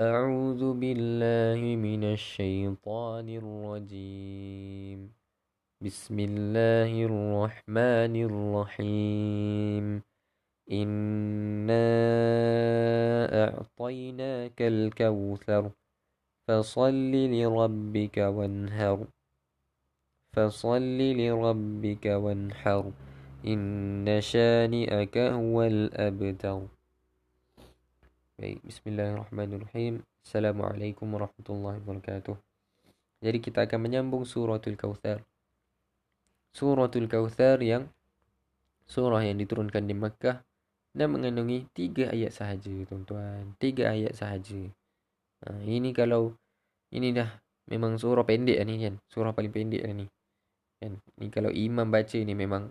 أعوذ بالله من الشيطان الرجيم. بسم الله الرحمن الرحيم. إنا أعطيناك الكوثر. فصل لربك وانهر فصل لربك وانحر. إن شانئك هو الأبتر. Baik, bismillahirrahmanirrahim. Assalamualaikum warahmatullahi wabarakatuh. Jadi kita akan menyambung suratul Kautsar. Suratul Kautsar yang surah yang diturunkan di Makkah dan mengandungi tiga ayat sahaja, tuan-tuan. Tiga ayat sahaja. Ha, ini kalau ini dah memang surah pendek ni kan. Surah paling pendek ni. Kan? Ni kalau imam baca ni memang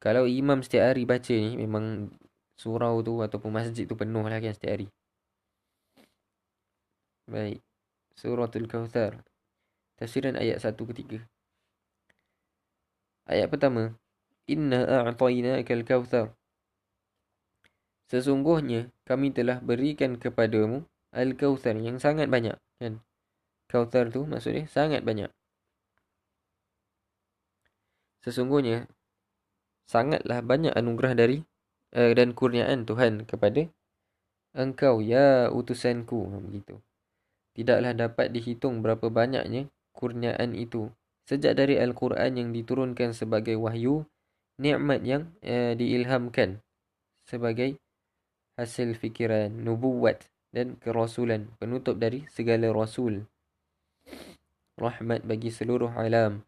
kalau imam setiap hari baca ni memang surau tu ataupun masjid tu penuh lah kan setiap hari. Baik. Suratul Kautsar. Tafsiran ayat 1 ke 3. Ayat pertama. Inna a'tainaka al-kautsar. Sesungguhnya kami telah berikan kepadamu al-kautsar yang sangat banyak, kan? Kautsar tu maksudnya sangat banyak. Sesungguhnya sangatlah banyak anugerah dari uh, dan kurniaan Tuhan kepada engkau. Ya utusanku begitu. Tidaklah dapat dihitung berapa banyaknya kurniaan itu. Sejak dari al-Quran yang diturunkan sebagai wahyu, nikmat yang uh, diilhamkan sebagai hasil fikiran nubuat dan kerasulan penutup dari segala rasul. Rahmat bagi seluruh alam.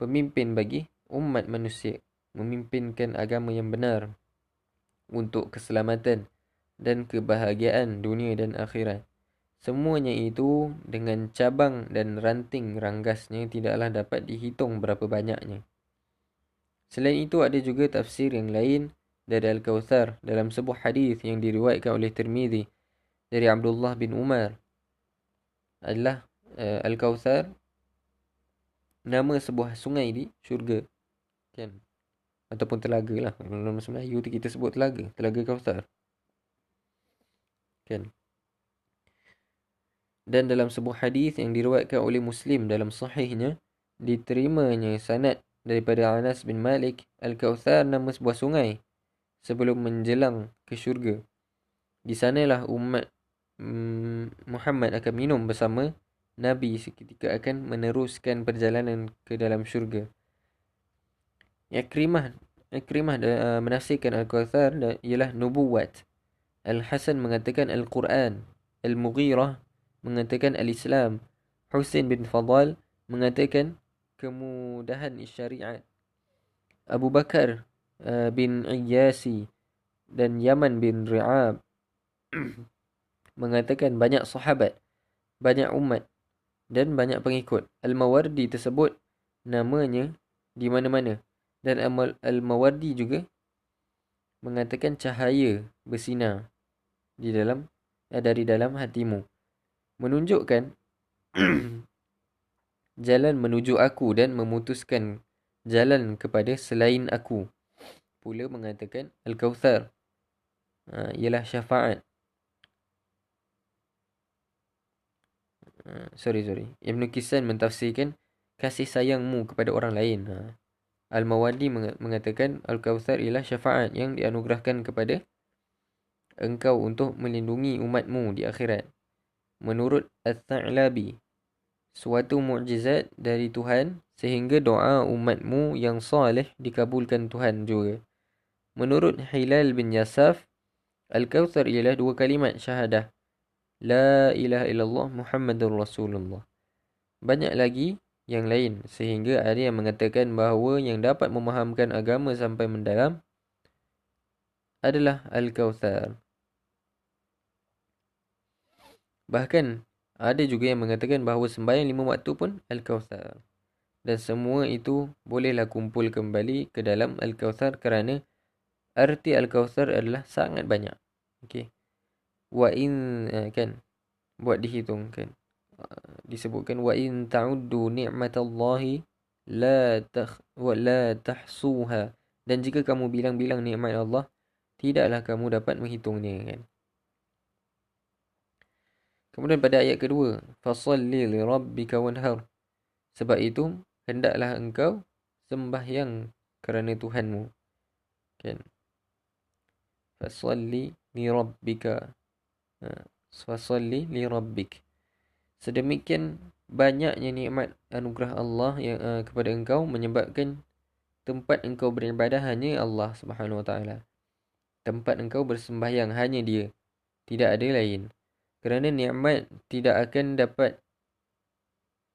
Pemimpin bagi umat manusia. Memimpinkan agama yang benar untuk keselamatan dan kebahagiaan dunia dan akhirat. Semuanya itu dengan cabang dan ranting ranggasnya tidaklah dapat dihitung berapa banyaknya. Selain itu ada juga tafsir yang lain dari Al-Kawthar dalam sebuah hadis yang diriwayatkan oleh Tirmizi dari Abdullah bin Umar adalah uh, Al-Kawthar nama sebuah sungai di syurga. Kan? Ataupun telaga lah. Dalam bahasa Melayu tu kita sebut telaga, telaga Kautsar. Kan? Dan dalam sebuah hadis yang diriwayatkan oleh Muslim dalam sahihnya, diterimanya sanad daripada Anas bin Malik, Al-Kautsar nama sebuah sungai sebelum menjelang ke syurga. Di sanalah umat mm, Muhammad akan minum bersama Nabi seketika akan meneruskan perjalanan ke dalam syurga. Ikrimah Ikrimah uh, menafsirkan Al-Kautsar ialah nubuwat. Al-Hasan mengatakan Al-Quran. Al-Mughirah mengatakan Al-Islam. Husain bin Fadal mengatakan kemudahan syariat. Abu Bakar uh, bin Iyasi dan Yaman bin Ri'ab mengatakan banyak sahabat, banyak umat dan banyak pengikut. Al-Mawardi tersebut namanya di mana-mana dan Al-Mawardi juga mengatakan cahaya bersinar di dalam eh, dari dalam hatimu. Menunjukkan jalan menuju aku dan memutuskan jalan kepada selain aku. Pula mengatakan al-kautsar ha, ialah syafaat. Ha, sorry sorry. Ibn Kisan mentafsirkan kasih sayangmu kepada orang lain. Ha. Al-Mawadi mengatakan Al-Kawthar ialah syafaat yang dianugerahkan kepada engkau untuk melindungi umatmu di akhirat. Menurut Al-Tha'labi, suatu mukjizat dari Tuhan sehingga doa umatmu yang salih dikabulkan Tuhan juga. Menurut Hilal bin Yasaf, Al-Kawthar ialah dua kalimat syahadah. La ilaha illallah Muhammadur Rasulullah. Banyak lagi yang lain sehingga ada yang mengatakan bahawa yang dapat memahamkan agama sampai mendalam adalah Al-Kawthar. Bahkan ada juga yang mengatakan bahawa sembahyang lima waktu pun Al-Kawthar. Dan semua itu bolehlah kumpul kembali ke dalam Al-Kawthar kerana arti Al-Kawthar adalah sangat banyak. Okey. Wa in eh, kan buat dihitung kan disebutkan wa in ta'uddu ni'matallahi la takh wa la tahsuha dan jika kamu bilang-bilang nikmat Allah tidaklah kamu dapat menghitungnya kan Kemudian pada ayat kedua, fasalli li rabbika wanhar. Sebab itu hendaklah engkau sembahyang kerana Tuhanmu. Kan? Fasalli li rabbika. Ha, fasalli li rabbik. Sedemikian banyaknya nikmat anugerah Allah yang uh, kepada engkau menyebabkan tempat engkau beribadah hanya Allah Subhanahu Wa Taala. Tempat engkau bersembahyang hanya Dia. Tidak ada lain. Kerana nikmat tidak akan dapat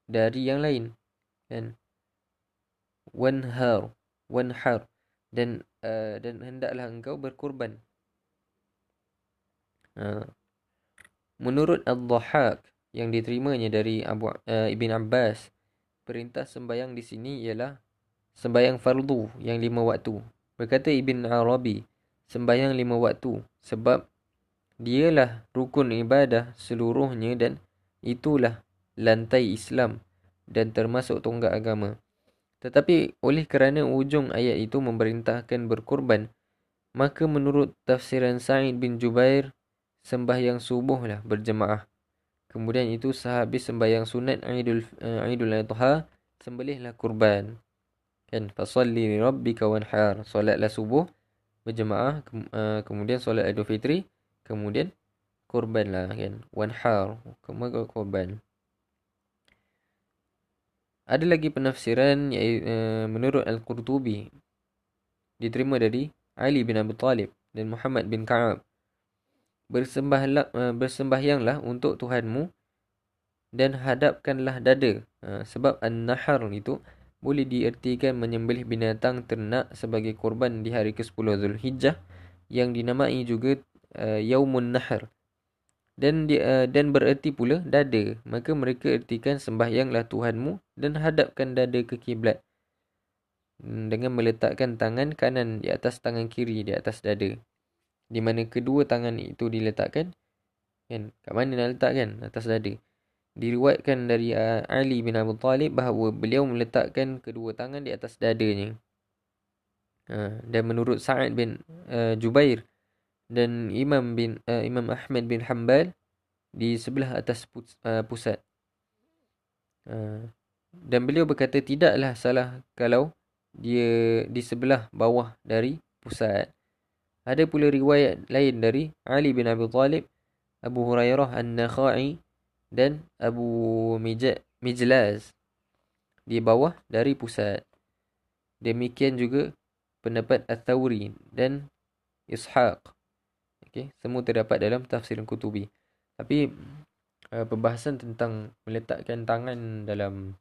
dari yang lain. Kan? Wanhar. Wanhar. Dan uh, dan hendaklah engkau berkorban. Uh. Menurut Al-Dhahak yang diterimanya dari Abu uh, Ibn Abbas, perintah sembahyang di sini ialah sembahyang fardu yang lima waktu. Berkata Ibn Arabi, sembahyang lima waktu sebab dialah rukun ibadah seluruhnya dan itulah lantai Islam dan termasuk tonggak agama. Tetapi oleh kerana ujung ayat itu memerintahkan berkorban, maka menurut tafsiran Sa'id bin Jubair, sembahyang subuhlah berjemaah. Kemudian itu sehabis sembahyang sunat Aidul uh, Aidul Adha, sembelihlah kurban. Kan? Fasalli li rabbika wanhar. Solatlah subuh berjemaah uh, kemudian solat idul fitri kemudian kurbanlah kan? Wanhar kemudian kurban. Ada lagi penafsiran iaitu uh, menurut al-Qurtubi diterima dari Ali bin Abi Talib dan Muhammad bin Ka'ab bersembahlah uh, bersembahyanglah untuk Tuhanmu dan hadapkanlah dada uh, sebab an-nahar itu boleh diertikan menyembelih binatang ternak sebagai korban di hari ke-10 Zulhijjah yang dinamai juga uh, Yaumun Nahar. Dan di, uh, dan bererti pula dada. Maka mereka ertikan sembahyanglah Tuhanmu dan hadapkan dada ke kiblat dengan meletakkan tangan kanan di atas tangan kiri di atas dada. Di mana kedua tangan itu diletakkan kan kat mana nak letak kan atas dada diriwayatkan dari uh, Ali bin Abi Talib bahawa beliau meletakkan kedua tangan di atas dadanya. Uh, dan menurut Sa'ad bin uh, Jubair dan Imam bin uh, Imam Ahmad bin Hanbal di sebelah atas pus, uh, pusat. Uh, dan beliau berkata tidaklah salah kalau dia di sebelah bawah dari pusat. Ada pula riwayat lain dari Ali bin Abi Talib, Abu Hurairah An-Nakhai dan Abu Mijlaz di bawah dari pusat. Demikian juga pendapat At-Tawri dan Ishaq. Okay, semua terdapat dalam tafsir Kutubi. Tapi uh, perbahasan tentang meletakkan tangan dalam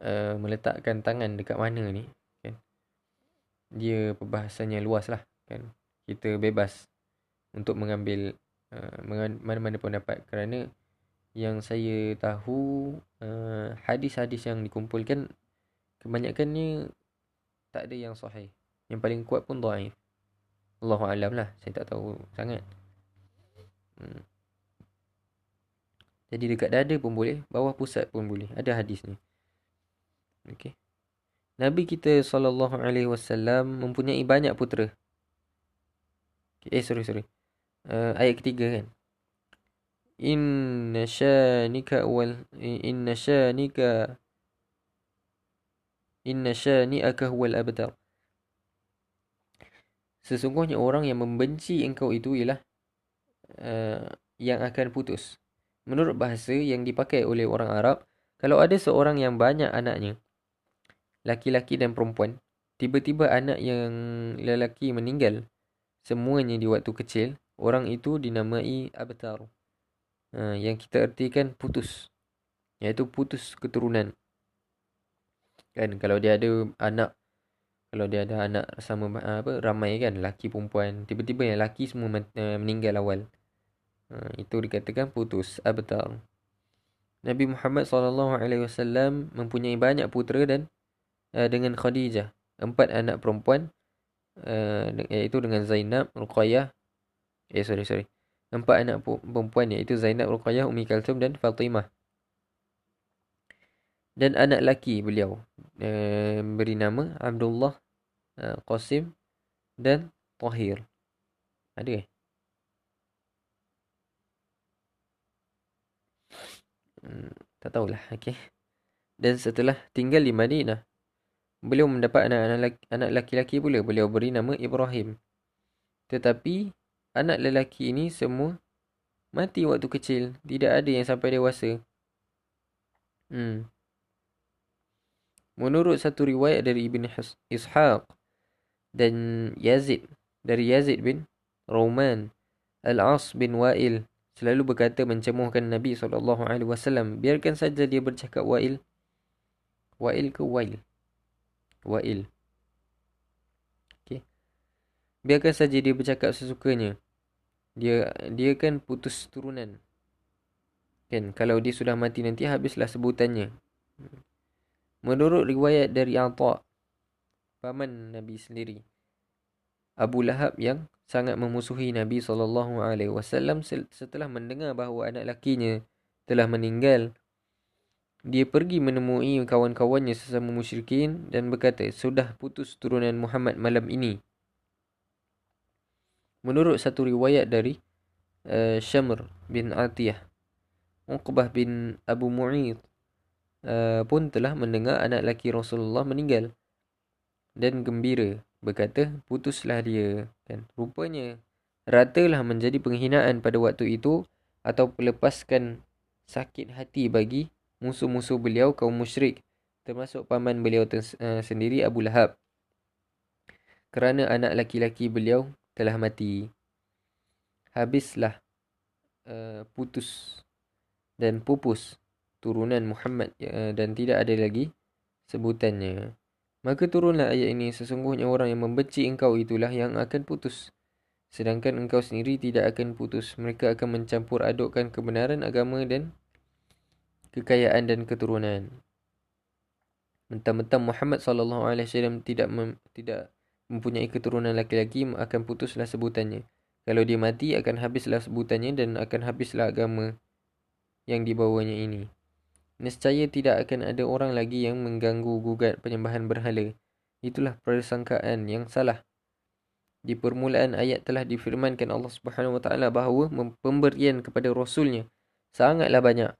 uh, meletakkan tangan dekat mana ni. Dia perbahasannya luas lah kan. Kita bebas untuk mengambil Uh, mana-mana pun dapat kerana yang saya tahu uh, hadis-hadis yang dikumpulkan kebanyakannya tak ada yang sahih. Yang paling kuat pun dhaif. Allahu alam lah, saya tak tahu sangat. Hmm. Jadi dekat dada pun boleh, bawah pusat pun boleh. Ada hadis ni. Okey. Nabi kita sallallahu alaihi wasallam mempunyai banyak putera. Eh sorry sorry. Uh, ayat ketiga kan? Inna shanika wal inna shanika inna shani'aka huwal abtar. Sesungguhnya orang yang membenci engkau itu ialah uh, yang akan putus. Menurut bahasa yang dipakai oleh orang Arab kalau ada seorang yang banyak anaknya laki-laki dan perempuan tiba-tiba anak yang lelaki meninggal semuanya di waktu kecil orang itu dinamai abtar. Ha, yang kita ertikan putus. Iaitu putus keturunan. Kan kalau dia ada anak kalau dia ada anak sama apa ramai kan laki perempuan tiba-tiba yang laki semua uh, meninggal awal. Ha, itu dikatakan putus abtar. Nabi Muhammad SAW mempunyai banyak putera dan uh, dengan Khadijah. Empat anak perempuan uh, iaitu dengan Zainab, Ruqayyah, Eh sorry sorry. Empat anak perempuan iaitu Zainab Ruqayyah, Umi Kalsum dan Fatimah. Dan anak laki beliau eh, beri nama Abdullah eh, Qasim dan Tahir. Ada eh? Hmm, tak tahulah. Okay. Dan setelah tinggal di Madinah, beliau mendapat anak-anak anak laki-laki pula. Beliau beri nama Ibrahim. Tetapi anak lelaki ini semua mati waktu kecil. Tidak ada yang sampai dewasa. Hmm. Menurut satu riwayat dari Ibn Ishaq dan Yazid dari Yazid bin Roman Al-As bin Wa'il selalu berkata mencemuhkan Nabi SAW. Biarkan saja dia bercakap Wa'il. Wa'il ke Wa'il? Wa'il. Okay. Biarkan saja dia bercakap sesukanya. Dia dia kan putus turunan. Kan kalau dia sudah mati nanti habislah sebutannya. Menurut riwayat dari Atha paman Nabi sendiri. Abu Lahab yang sangat memusuhi Nabi SAW setelah mendengar bahawa anak lakinya telah meninggal. Dia pergi menemui kawan-kawannya sesama musyrikin dan berkata, sudah putus turunan Muhammad malam ini. Menurut satu riwayat dari uh, Syamr bin Atiyah, Uqbah bin Abu Mu'id uh, pun telah mendengar anak laki Rasulullah meninggal dan gembira berkata putuslah dia kan rupanya ratalah menjadi penghinaan pada waktu itu atau melepaskan sakit hati bagi musuh-musuh beliau kaum musyrik termasuk paman beliau uh, sendiri Abu Lahab kerana anak laki-laki beliau telah mati habislah uh, putus dan pupus turunan Muhammad uh, dan tidak ada lagi sebutannya Maka turunlah ayat ini sesungguhnya orang yang membenci engkau itulah yang akan putus. Sedangkan engkau sendiri tidak akan putus. Mereka akan mencampur adukkan kebenaran agama dan kekayaan dan keturunan. Mentang-mentang Muhammad sallallahu alaihi wasallam tidak mem, tidak mempunyai keturunan laki-laki akan putuslah sebutannya. Kalau dia mati akan habislah sebutannya dan akan habislah agama yang dibawanya ini nescaya tidak akan ada orang lagi yang mengganggu gugat penyembahan berhala. Itulah persangkaan yang salah. Di permulaan ayat telah difirmankan Allah Subhanahu Wa Taala bahawa pemberian kepada rasulnya sangatlah banyak.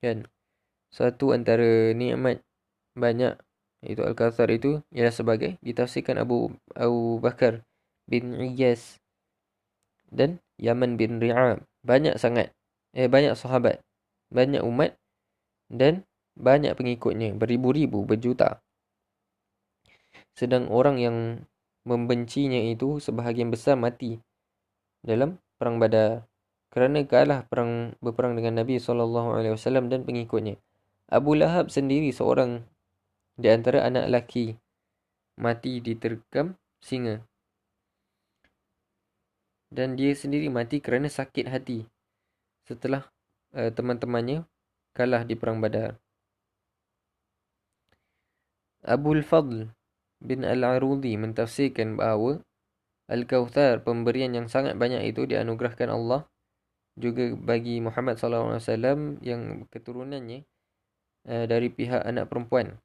Kan? Satu antara nikmat banyak itu Al-Kautsar itu ialah sebagai ditafsirkan Abu Abu Bakar bin Iyas dan Yaman bin Ri'ab. Banyak sangat. Eh banyak sahabat. Banyak umat dan banyak pengikutnya, beribu-ribu, berjuta. Sedang orang yang membencinya itu sebahagian besar mati dalam perang Badar kerana kalah perang berperang dengan Nabi SAW dan pengikutnya. Abu Lahab sendiri seorang di antara anak laki mati diterkam singa. Dan dia sendiri mati kerana sakit hati setelah uh, teman-temannya kalah di perang Badar. Abu Al-Fadl bin Al-Arudi mentafsirkan bahawa Al-Kawthar pemberian yang sangat banyak itu dianugerahkan Allah juga bagi Muhammad SAW yang keturunannya uh, dari pihak anak perempuan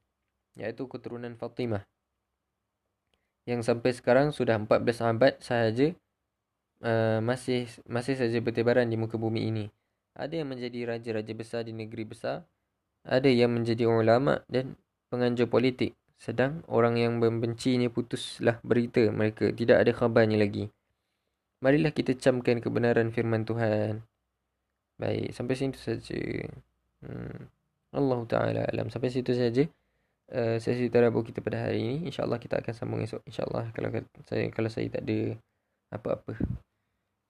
iaitu keturunan Fatimah yang sampai sekarang sudah 14 abad sahaja uh, masih masih saja bertebaran di muka bumi ini. Ada yang menjadi raja-raja besar di negeri besar. Ada yang menjadi ulama dan penganjur politik. Sedang orang yang membenci ini putuslah berita mereka. Tidak ada khabarnya lagi. Marilah kita camkan kebenaran firman Tuhan. Baik, sampai situ saja. Hmm. Allah Ta'ala alam. Sampai situ saja. Uh, sesi terabu kita pada hari ini. InsyaAllah kita akan sambung esok. InsyaAllah kalau saya kalau saya tak ada apa-apa.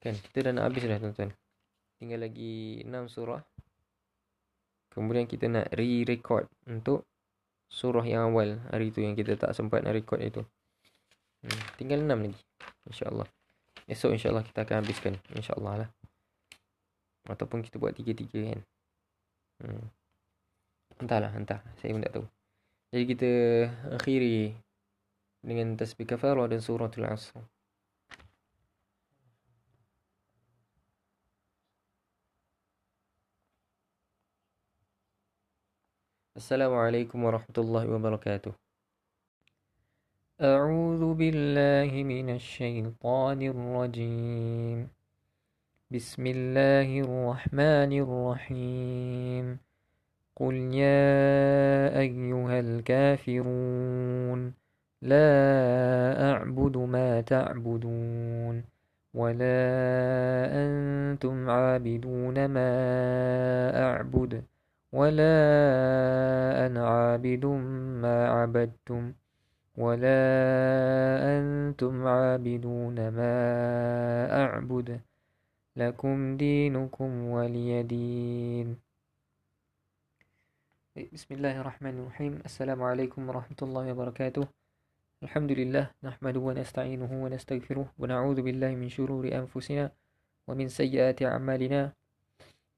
Kan, kita dah nak habis dah tuan-tuan tinggal lagi 6 surah. Kemudian kita nak re-record untuk surah yang awal hari tu yang kita tak sempat nak record itu. Hmm, tinggal 6 lagi. InsyaAllah. Esok insyaAllah kita akan habiskan InsyaAllah lah. Ataupun kita buat tiga-tiga kan. Hmm. Entahlah entah. Saya pun tak tahu. Jadi kita akhiri Dengan tasbih kafarah dan surah tul asr. Assalamualaikum warahmatullahi wabarakatuh. أعوذ بالله من الشيطان الرجيم. بسم الله الرحمن الرحيم. قل يا أيها الكافرون لا أعبد ما تعبدون ولا أنتم عابدون ما أعبد ولا أنا عابد ما عبدتم. ولا أنتم عابدون ما أعبد. لكم دينكم ولي دين. بسم الله الرحمن الرحيم. السلام عليكم ورحمة الله وبركاته. الحمد لله نحمده ونستعينه ونستغفره. ونعوذ بالله من شرور أنفسنا ومن سيئات أعمالنا.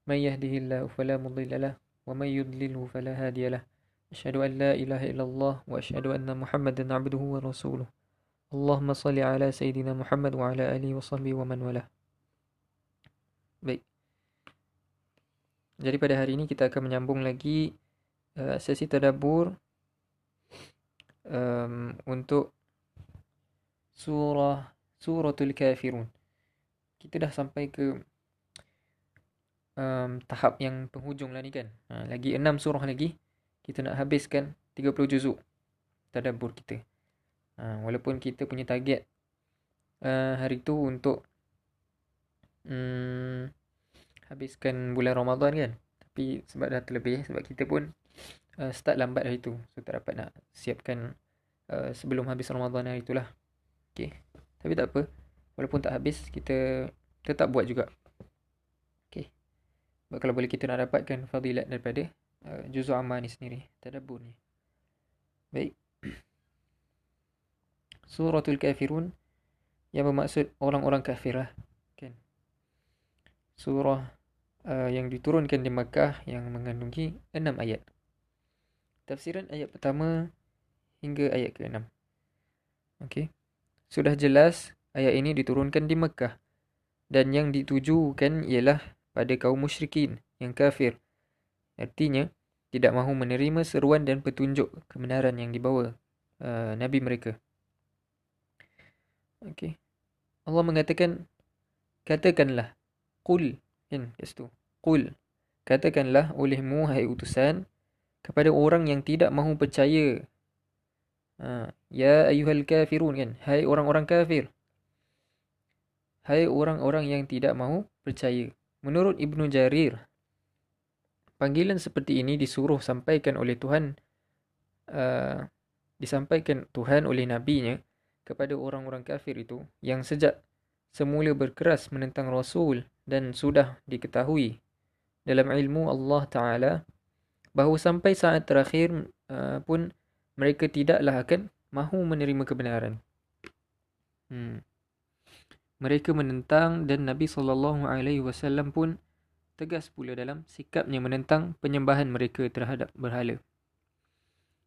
من يهده الله فلا مضل له ومن يضلله فلا هادي له. أشهد أن لا إله إلا الله وأشهد أن محمدا عبده ورسوله اللهم صل على سيدنا محمد وعلى آله وصحبه ومن والاه Baik. Jadi pada hari ini kita akan menyambung lagi uh, sesi tadabbur um, untuk surah suratul kafirun. Kita dah sampai ke um, tahap yang penghujung lah ni kan. Ha, lagi enam surah lagi kita nak habiskan 30 juzuk tadabbur kita. Ha, walaupun kita punya target uh, hari tu untuk um, habiskan bulan Ramadan kan. Tapi sebab dah terlebih sebab kita pun uh, start lambat hari tu. So tak dapat nak siapkan uh, sebelum habis Ramadan hari itulah. Okay. Tapi tak apa. Walaupun tak habis kita tetap buat juga. Okay. Sebab kalau boleh kita nak dapatkan fadilat daripada uh, juzul amal ni sendiri. Tadabur ni. Baik. Suratul Kafirun yang bermaksud orang-orang kafir lah. Kan? Surah uh, yang diturunkan di Makkah yang mengandungi enam ayat. Tafsiran ayat pertama hingga ayat ke-6. Okey. Sudah jelas ayat ini diturunkan di Mekah dan yang ditujukan ialah pada kaum musyrikin yang kafir. Artinya tidak mahu menerima seruan dan petunjuk kebenaran yang dibawa uh, nabi mereka. Okey. Allah mengatakan katakanlah qul kan kat situ. Qul katakanlah olehmu hai utusan kepada orang yang tidak mahu percaya Ha, ya ayuhal kafirun kan. Hai orang-orang kafir. Hai orang-orang yang tidak mahu percaya. Menurut Ibnu Jarir, panggilan seperti ini disuruh sampaikan oleh Tuhan uh, disampaikan Tuhan oleh nabinya kepada orang-orang kafir itu yang sejak semula berkeras menentang Rasul dan sudah diketahui dalam ilmu Allah Taala bahawa sampai saat terakhir uh, pun mereka tidaklah akan mahu menerima kebenaran. Hmm. Mereka menentang dan Nabi sallallahu alaihi wasallam pun tegas pula dalam sikapnya menentang penyembahan mereka terhadap berhala.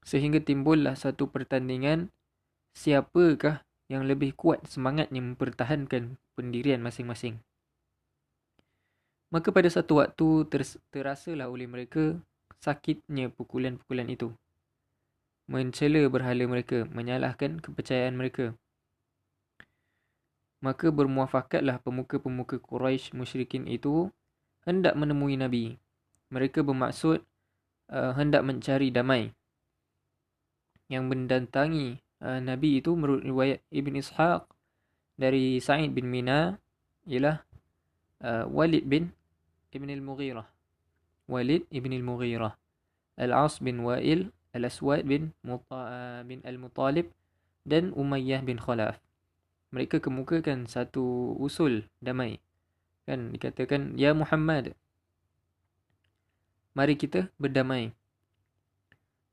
Sehingga timbullah satu pertandingan siapakah yang lebih kuat semangatnya mempertahankan pendirian masing-masing. Maka pada satu waktu terasalah oleh mereka sakitnya pukulan-pukulan itu mencela berhala mereka, menyalahkan kepercayaan mereka. Maka bermuafakatlah pemuka-pemuka Quraisy musyrikin itu hendak menemui Nabi. Mereka bermaksud uh, hendak mencari damai. Yang mendatangi uh, Nabi itu menurut riwayat Ibn Ishaq dari Sa'id bin Mina ialah uh, Walid bin Ibn al-Mughirah. Walid Ibn al-Mughirah. Al-As bin Wa'il Al-Aswad bin, Muta, bin Al-Mutalib dan Umayyah bin Khalaf. Mereka kemukakan satu usul damai. Kan dikatakan, Ya Muhammad, mari kita berdamai.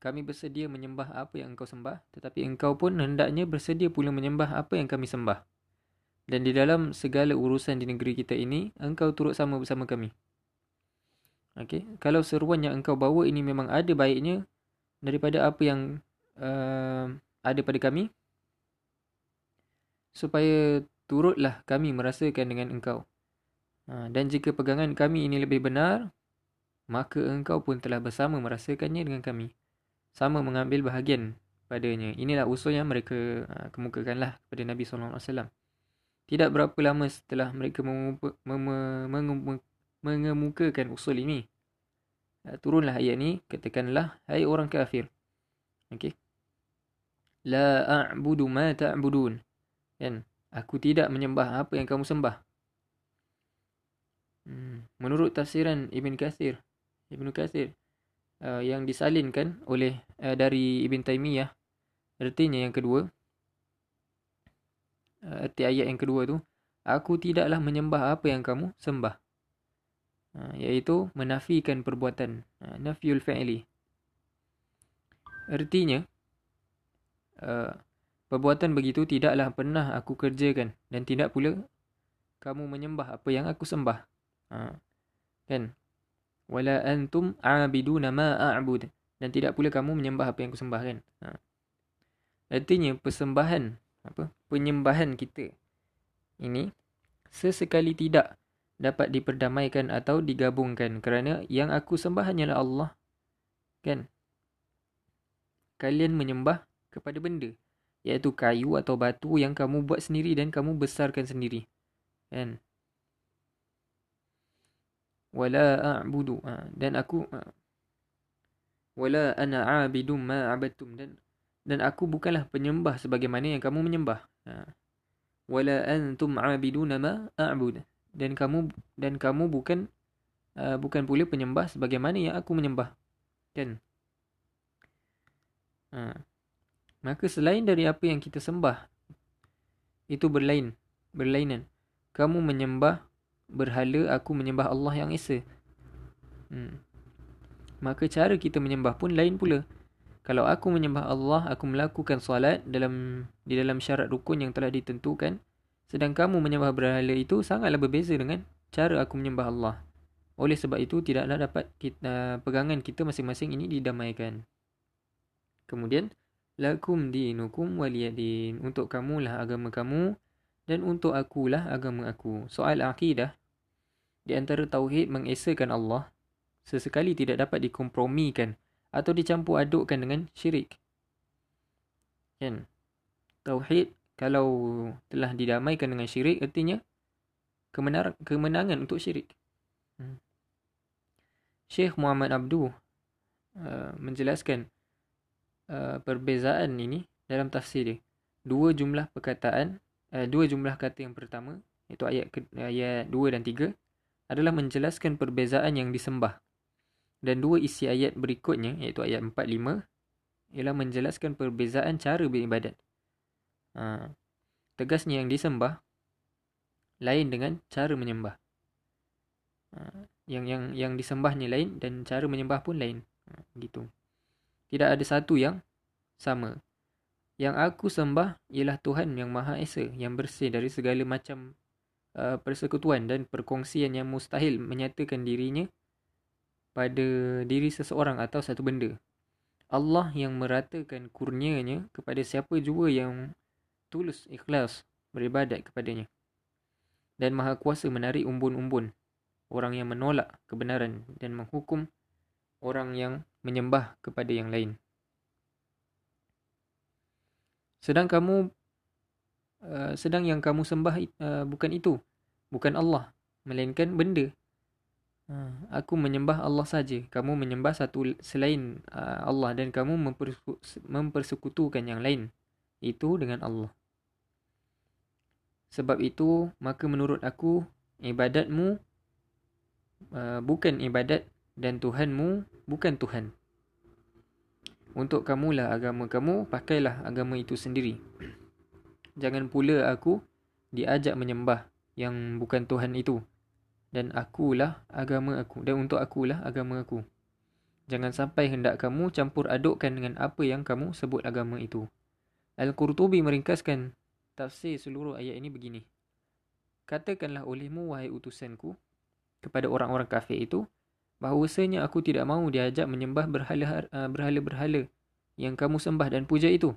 Kami bersedia menyembah apa yang engkau sembah, tetapi engkau pun hendaknya bersedia pula menyembah apa yang kami sembah. Dan di dalam segala urusan di negeri kita ini, engkau turut sama bersama kami. Okay. Kalau seruan yang engkau bawa ini memang ada baiknya, daripada apa yang uh, ada pada kami supaya turutlah kami merasakan dengan engkau dan jika pegangan kami ini lebih benar maka engkau pun telah bersama merasakannya dengan kami sama mengambil bahagian padanya inilah usul yang mereka uh, kemukakanlah kepada Nabi wasallam Tidak berapa lama setelah mereka mengemukakan usul ini. Uh, turunlah ayat ini. Katakanlah, hai orang kafir. Okey. La a'budu ma ta'budun. Kan? Aku tidak menyembah apa yang kamu sembah. Hmm. Menurut tafsiran Ibn Kathir. Ibn Kathir. Uh, yang disalinkan oleh uh, dari Ibn Taymiyah. Artinya yang kedua. Uh, arti ayat yang kedua tu. Aku tidaklah menyembah apa yang kamu sembah. Uh, iaitu menafikan perbuatan. Uh, nafiul fa'ili. Artinya. Uh, perbuatan begitu tidaklah pernah aku kerjakan. Dan tidak pula kamu menyembah apa yang aku sembah. Uh, kan? Wala antum a'biduna ma a'bud. Dan tidak pula kamu menyembah apa yang aku sembah kan. Uh. Artinya persembahan apa penyembahan kita ini sesekali tidak dapat diperdamaikan atau digabungkan kerana yang aku sembah hanyalah Allah kan kalian menyembah kepada benda iaitu kayu atau batu yang kamu buat sendiri dan kamu besarkan sendiri kan wala a'budu ha, dan aku ha, wala ana a'bidum ma abadtum dan dan aku bukanlah penyembah sebagaimana yang kamu menyembah. Ha. Wala antum abiduna ma a'bud. Dan kamu dan kamu bukan uh, bukan pula penyembah sebagaimana yang aku menyembah. Kan? Ha. Maka selain dari apa yang kita sembah itu berlain, berlainan. Kamu menyembah berhala, aku menyembah Allah yang esa. Hmm. Maka cara kita menyembah pun lain pula. Kalau aku menyembah Allah, aku melakukan solat dalam di dalam syarat rukun yang telah ditentukan. Sedang kamu menyembah berhala itu sangatlah berbeza dengan cara aku menyembah Allah. Oleh sebab itu, tidaklah dapat kita, pegangan kita masing-masing ini didamaikan. Kemudian, lakum dinukum waliyadin. Untuk kamulah agama kamu dan untuk akulah agama aku. Soal akidah, di antara tauhid mengesakan Allah, sesekali tidak dapat dikompromikan atau dicampur adukkan dengan syirik. Kan? Tauhid kalau telah didamaikan dengan syirik artinya kemenar kemenangan untuk syirik. Hmm. Syekh Muhammad Abdu uh, menjelaskan uh, perbezaan ini dalam tafsir dia. Dua jumlah perkataan, uh, dua jumlah kata yang pertama iaitu ayat ayat 2 dan 3 adalah menjelaskan perbezaan yang disembah dan dua isi ayat berikutnya iaitu ayat 4 5 ialah menjelaskan perbezaan cara beribadat. Ha, tegasnya yang disembah lain dengan cara menyembah. Ha, yang yang yang disembahnya lain dan cara menyembah pun lain. Ha, gitu. Tidak ada satu yang sama. Yang aku sembah ialah Tuhan yang Maha Esa yang bersih dari segala macam uh, persekutuan dan perkongsian yang mustahil menyatakan dirinya pada diri seseorang atau satu benda. Allah yang meratakan kurnianya kepada siapa jua yang tulus ikhlas beribadat kepadanya. Dan maha kuasa menarik umbun-umbun orang yang menolak kebenaran dan menghukum orang yang menyembah kepada yang lain. Sedang kamu uh, sedang yang kamu sembah uh, bukan itu, bukan Allah, melainkan benda Ha, aku menyembah Allah saja. Kamu menyembah satu selain uh, Allah dan kamu mempersekutukan yang lain. Itu dengan Allah. Sebab itu, maka menurut aku, ibadatmu uh, bukan ibadat dan Tuhanmu bukan Tuhan. Untuk kamulah agama kamu, pakailah agama itu sendiri. Jangan pula aku diajak menyembah yang bukan Tuhan itu dan akulah agama aku dan untuk akulah agama aku. Jangan sampai hendak kamu campur adukkan dengan apa yang kamu sebut agama itu. Al-Qurtubi meringkaskan tafsir seluruh ayat ini begini. Katakanlah olehmu wahai utusanku kepada orang-orang kafir itu bahawasanya aku tidak mahu diajak menyembah berhala-berhala yang kamu sembah dan puja itu.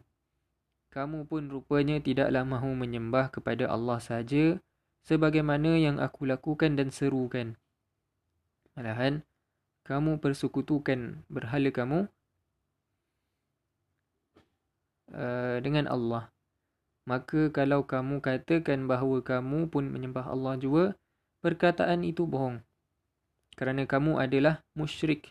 Kamu pun rupanya tidaklah mahu menyembah kepada Allah saja sebagaimana yang aku lakukan dan serukan. Malahan, kamu persekutukan berhala kamu uh, dengan Allah. Maka kalau kamu katakan bahawa kamu pun menyembah Allah juga, perkataan itu bohong. Kerana kamu adalah musyrik.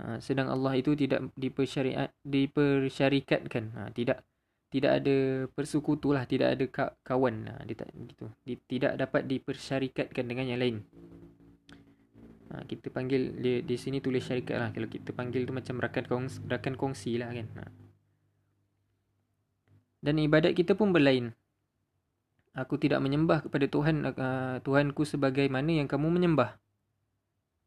Ha, sedang Allah itu tidak dipersyariat, dipersyarikatkan. Ha, tidak tidak ada persekutu lah, tidak ada kawan. Ha, dia tak, gitu. Di, tidak dapat dipersyarikatkan dengan yang lain. Ha, kita panggil, dia, di sini tulis syarikat lah. Kalau kita panggil tu macam rakan kongsi, rakan kongsi lah kan. Ha. Dan ibadat kita pun berlain. Aku tidak menyembah kepada Tuhan uh, Tuhanku sebagaimana yang kamu menyembah.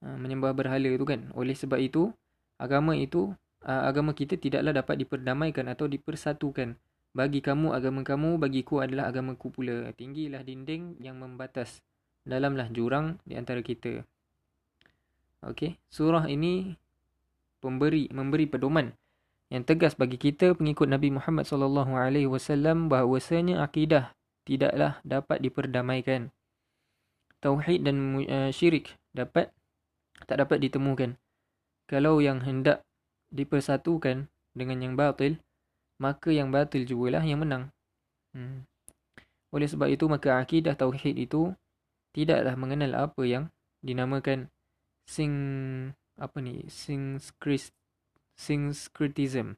Uh, menyembah berhala itu kan. Oleh sebab itu, agama itu, uh, agama kita tidaklah dapat diperdamaikan atau dipersatukan. Bagi kamu, agama kamu, bagiku adalah agamaku pula. Tinggilah dinding yang membatas. Dalamlah jurang di antara kita. Okey, surah ini pemberi memberi pedoman yang tegas bagi kita pengikut Nabi Muhammad sallallahu alaihi wasallam bahawasanya akidah tidaklah dapat diperdamaikan. Tauhid dan uh, syirik dapat tak dapat ditemukan. Kalau yang hendak dipersatukan dengan yang batil, maka yang batil jugalah yang menang. Hmm. Oleh sebab itu maka akidah tauhid itu tidaklah mengenal apa yang dinamakan sing apa ni sing syncretism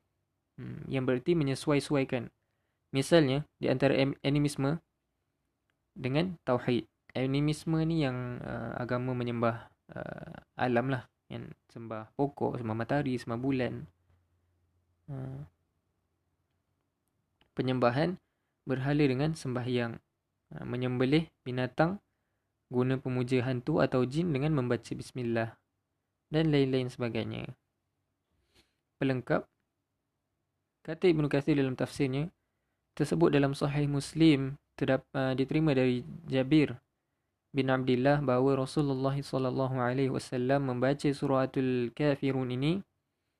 hmm, yang berarti menyesuaikan. Misalnya di antara animisme dengan tauhid. Animisme ni yang uh, agama menyembah uh, alam lah yang sembah pokok, sembah matahari, sembah bulan. Uh, penyembahan berhala dengan sembahyang. Uh, menyembelih binatang guna pemuja hantu atau jin dengan membaca bismillah dan lain-lain sebagainya pelengkap. Kata Ibn Kathir dalam tafsirnya, tersebut dalam sahih Muslim terdapat, uh, diterima dari Jabir bin Abdullah bahawa Rasulullah sallallahu alaihi wasallam membaca suratul kafirun ini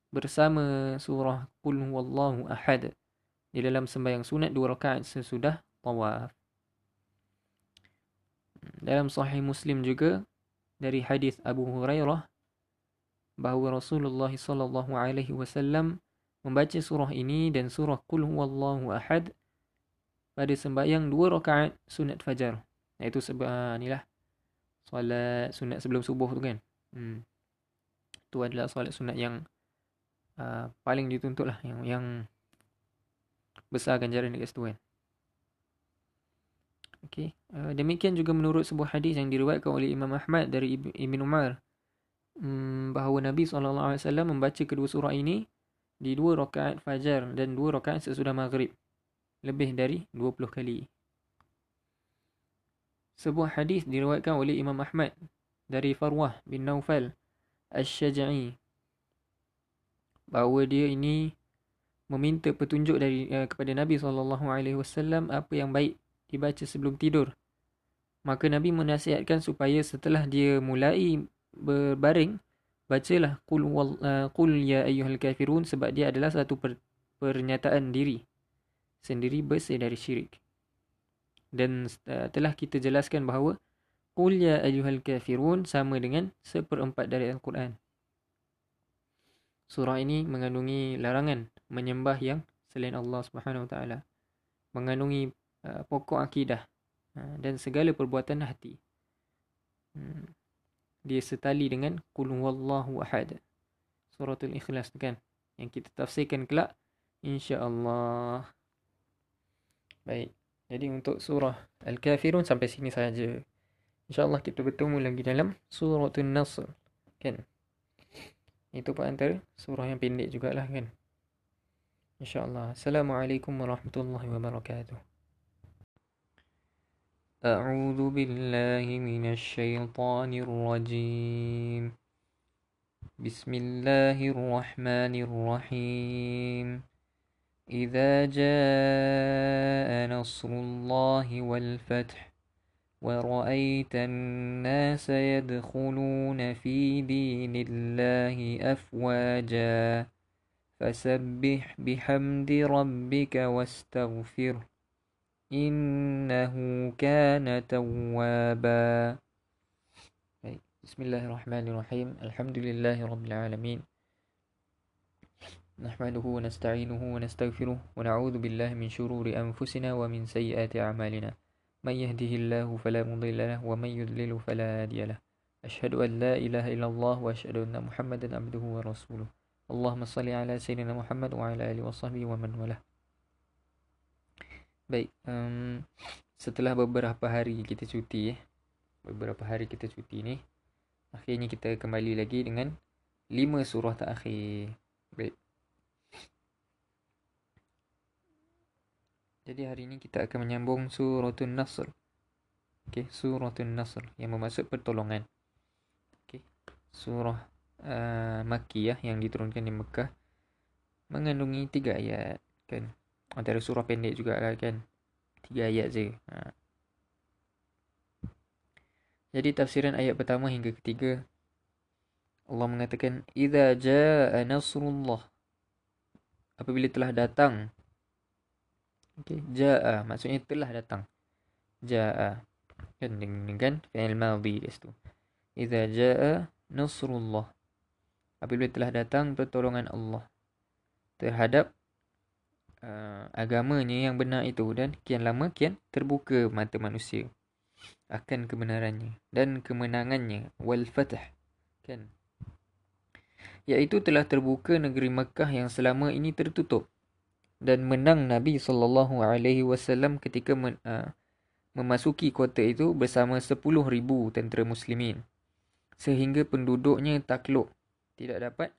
bersama surah Qul huwallahu ahad di dalam sembahyang sunat dua rakaat sesudah tawaf. Dalam sahih Muslim juga dari hadis Abu Hurairah bahawa Rasulullah sallallahu alaihi wasallam membaca surah ini dan surah Qul huwallahu ahad pada sembahyang dua rakaat sunat fajar. Iaitu sebab ah, inilah solat sunat sebelum subuh tu kan. Hmm. Itu adalah solat sunat yang uh, paling dituntut lah yang yang besar ganjaran dekat situ kan. Okey, uh, demikian juga menurut sebuah hadis yang diriwayatkan oleh Imam Ahmad dari Ibn Umar hmm, bahawa Nabi SAW membaca kedua surah ini di dua rakaat fajar dan dua rakaat sesudah maghrib. Lebih dari 20 kali. Sebuah hadis diriwayatkan oleh Imam Ahmad dari Farwah bin Naufal Ash-Shaja'i bahawa dia ini meminta petunjuk dari uh, kepada Nabi SAW apa yang baik dibaca sebelum tidur. Maka Nabi menasihatkan supaya setelah dia mulai berbaring bacalah qul wal uh, qul ya ayyuhal kafirun sebab dia adalah satu per, pernyataan diri sendiri bersih dari syirik dan uh, telah kita jelaskan bahawa qul ya ayyuhal kafirun sama dengan seperempat dari al-Quran surah ini mengandungi larangan menyembah yang selain Allah Subhanahu wa taala mengandungi uh, pokok akidah uh, dan segala perbuatan hati. Hmm. Dia setali dengan qul huwallahu ahad suratul ikhlas kan yang kita tafsirkan kelak insya-Allah. Baik. Jadi untuk surah al-kafirun sampai sini saja. insya-Allah kita bertemu lagi dalam suratul nasr. Kan itu pun antara surah yang pendek jugalah kan insya-Allah assalamualaikum warahmatullahi wabarakatuh أعوذ بالله من الشيطان الرجيم بسم الله الرحمن الرحيم إذا جاء نصر الله والفتح ورأيت الناس يدخلون في دين الله أفواجا فسبح بحمد ربك واستغفره innahu kana tawwaba Baik Bismillahirrahmanirrahim Alhamdulillahirabbil alamin نحمده ونستعينه ونستغفره ونعوذ بالله من شرور أنفسنا ومن سيئات أعمالنا. من يهده الله فلا مضل له ومن يضلل فلا هادي له أشهد أن لا إله إلا الله وأشهد أن محمدا عبده ورسوله اللهم صل على سيدنا محمد وعلى آله وصحبه ومن والاه Baik, um, setelah beberapa hari kita cuti eh, beberapa hari kita cuti ni, akhirnya kita kembali lagi dengan lima surah terakhir. Baik. Jadi hari ini kita akan menyambung suratul Nasr. Okey, suratul Nasr yang bermaksud pertolongan. Okey. Surah uh, Makkiyah yang diturunkan di Mekah mengandungi tiga ayat kan. Antara surah pendek juga lah kan. Tiga ayat je. Ha. Jadi tafsiran ayat pertama hingga ketiga Allah mengatakan idza jaa nasrullah apabila telah datang Okey, jaa maksudnya telah datang. Jaa kan dengan kan fi'il madhi di situ. Idza jaa nasrullah. Apabila telah datang pertolongan Allah terhadap uh, agamanya yang benar itu dan kian lama kian terbuka mata manusia akan kebenarannya dan kemenangannya wal fath kan iaitu telah terbuka negeri Mekah yang selama ini tertutup dan menang Nabi sallallahu alaihi wasallam ketika men, uh, memasuki kota itu bersama 10,000 tentera muslimin. Sehingga penduduknya takluk tidak dapat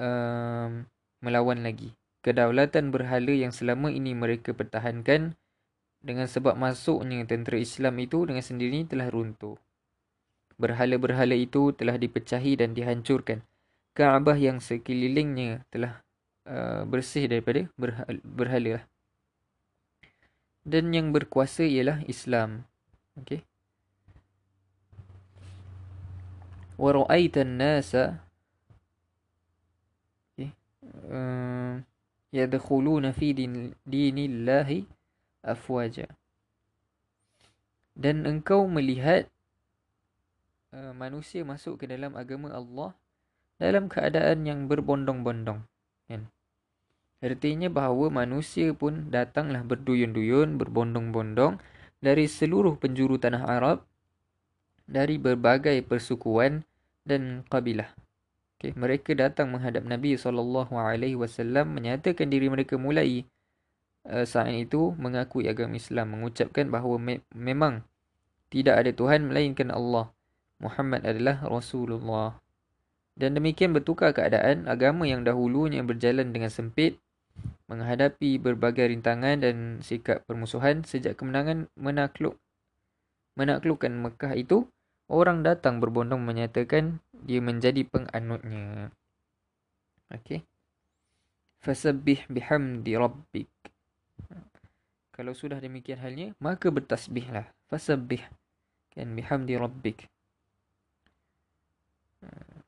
uh, melawan lagi. Kedaulatan berhala yang selama ini mereka pertahankan dengan sebab masuknya tentera Islam itu dengan sendirinya telah runtuh. Berhala-berhala itu telah dipecahi dan dihancurkan. Kaabah yang sekelilingnya telah Uh, bersih daripada berhala lah. Dan yang berkuasa ialah Islam. An-nasa okey. Uh, yadkhuluna fi din dinillahi afwaja. Dan engkau melihat uh, manusia masuk ke dalam agama Allah dalam keadaan yang berbondong-bondong. Kan? Artinya bahawa manusia pun datanglah berduyun-duyun, berbondong-bondong dari seluruh penjuru tanah Arab, dari berbagai persukuan dan kabilah. Okay, mereka datang menghadap Nabi SAW menyatakan diri mereka mulai uh, saat itu mengakui agama Islam, mengucapkan bahawa me- memang tidak ada Tuhan melainkan Allah. Muhammad adalah Rasulullah. Dan demikian bertukar keadaan agama yang dahulunya berjalan dengan sempit menghadapi berbagai rintangan dan sikap permusuhan sejak kemenangan menakluk menaklukkan Mekah itu orang datang berbondong menyatakan dia menjadi penganutnya. Okey. Fasabbih bihamdi rabbik. Kalau sudah demikian halnya maka bertasbihlah. Fasabbih kan bihamdi rabbik.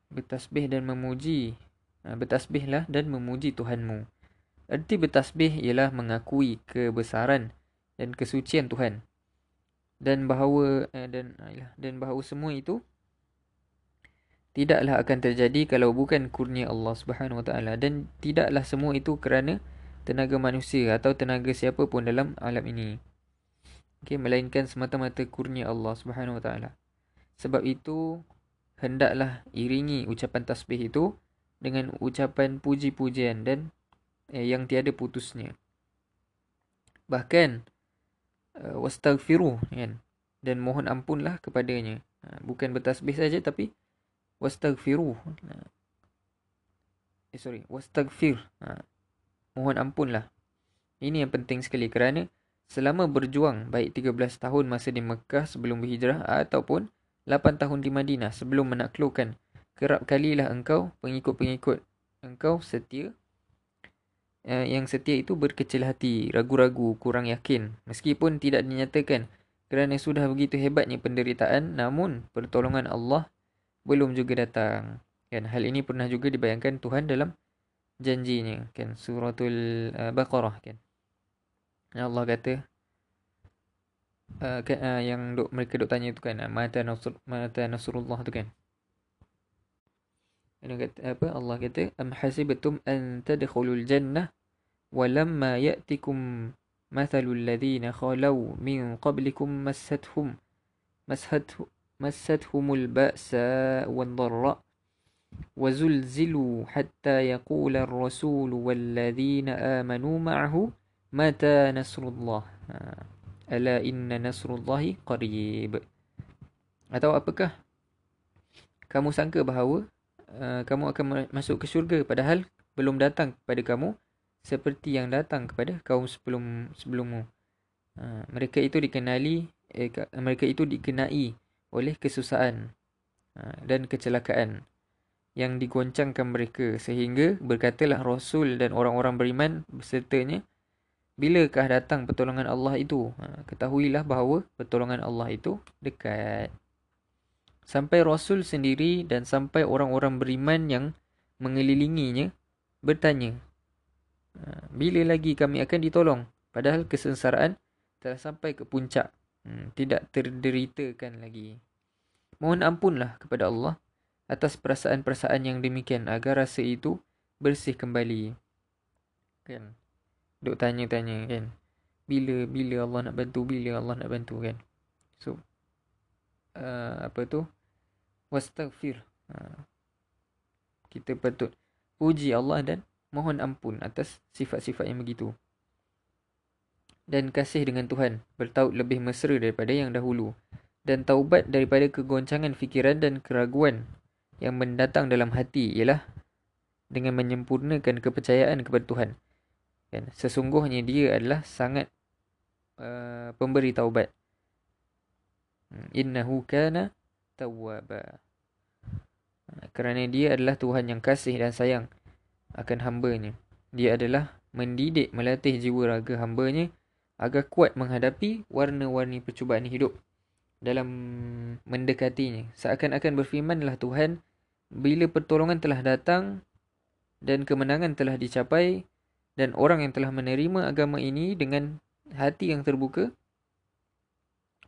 Bertasbih dan memuji. Bertasbihlah dan memuji Tuhanmu Erti bertasbih ialah mengakui kebesaran dan kesucian Tuhan. Dan bahawa eh, dan ah, dan bahawa semua itu tidaklah akan terjadi kalau bukan kurnia Allah Subhanahu Wa Taala dan tidaklah semua itu kerana tenaga manusia atau tenaga siapa pun dalam alam ini. Okey, melainkan semata-mata kurnia Allah Subhanahu Wa Taala. Sebab itu hendaklah iringi ucapan tasbih itu dengan ucapan puji-pujian dan eh, yang tiada putusnya. Bahkan uh, wastaghfiru kan dan mohon ampunlah kepadanya. Uh, bukan bertasbih saja tapi wastaghfiru. Uh, eh sorry, wastaghfir. Uh, mohon ampunlah. Ini yang penting sekali kerana selama berjuang baik 13 tahun masa di Mekah sebelum berhijrah ataupun 8 tahun di Madinah sebelum menaklukkan kerap kalilah engkau pengikut-pengikut engkau setia uh, yang setia itu berkecil hati, ragu-ragu, kurang yakin. Meskipun tidak dinyatakan kerana sudah begitu hebatnya penderitaan, namun pertolongan Allah belum juga datang. Kan hal ini pernah juga dibayangkan Tuhan dalam janjinya kan suratul uh, baqarah kan. Allah kata uh, kan, uh, yang duk, mereka duk tanya tu kan mata nasr mata nasrullah tu kan. Kata apa Allah kata am hasibatum an tadkhulul jannah walamma ya'tikum mathalul ladzina khalau min qablikum massathum massathum massathumul ba'sa wad dharra وزلزلوا حتى يقول الرسول والذين آمنوا معه متى نصر الله ألا إن نصر الله قريب Atau apakah kamu sangka bahawa uh, kamu akan masuk ke syurga padahal belum datang kepada kamu seperti yang datang kepada kaum sebelum sebelummu. Uh, mereka itu dikenali eh, mereka itu dikenai oleh kesusahan uh, dan kecelakaan yang digoncangkan mereka. Sehingga berkatalah Rasul dan orang-orang beriman bersertanya bilakah datang pertolongan Allah itu? Ha, ketahuilah bahawa pertolongan Allah itu dekat sampai Rasul sendiri dan sampai orang-orang beriman yang mengelilinginya bertanya ha, bila lagi kami akan ditolong padahal kesengsaraan telah sampai ke puncak hmm, tidak terderitakan lagi mohon ampunlah kepada Allah atas perasaan-perasaan yang demikian agar rasa itu bersih kembali. Kan? Duk tanya-tanya kan. Bila bila Allah nak bantu, bila Allah nak bantu kan. So uh, apa tu? Wastaghfir. Uh, kita patut puji Allah dan mohon ampun atas sifat-sifat yang begitu. Dan kasih dengan Tuhan bertaut lebih mesra daripada yang dahulu. Dan taubat daripada kegoncangan fikiran dan keraguan yang mendatang dalam hati ialah dengan menyempurnakan kepercayaan kepada Tuhan. Kan? Sesungguhnya dia adalah sangat uh, pemberi taubat. Hmm, innahu kana tawwaba. Kerana dia adalah Tuhan yang kasih dan sayang akan hambanya. Dia adalah mendidik, melatih jiwa raga hambanya agar kuat menghadapi warna-warni percubaan hidup dalam mendekatinya. Seakan-akan berfirmanlah Tuhan, bila pertolongan telah datang dan kemenangan telah dicapai dan orang yang telah menerima agama ini dengan hati yang terbuka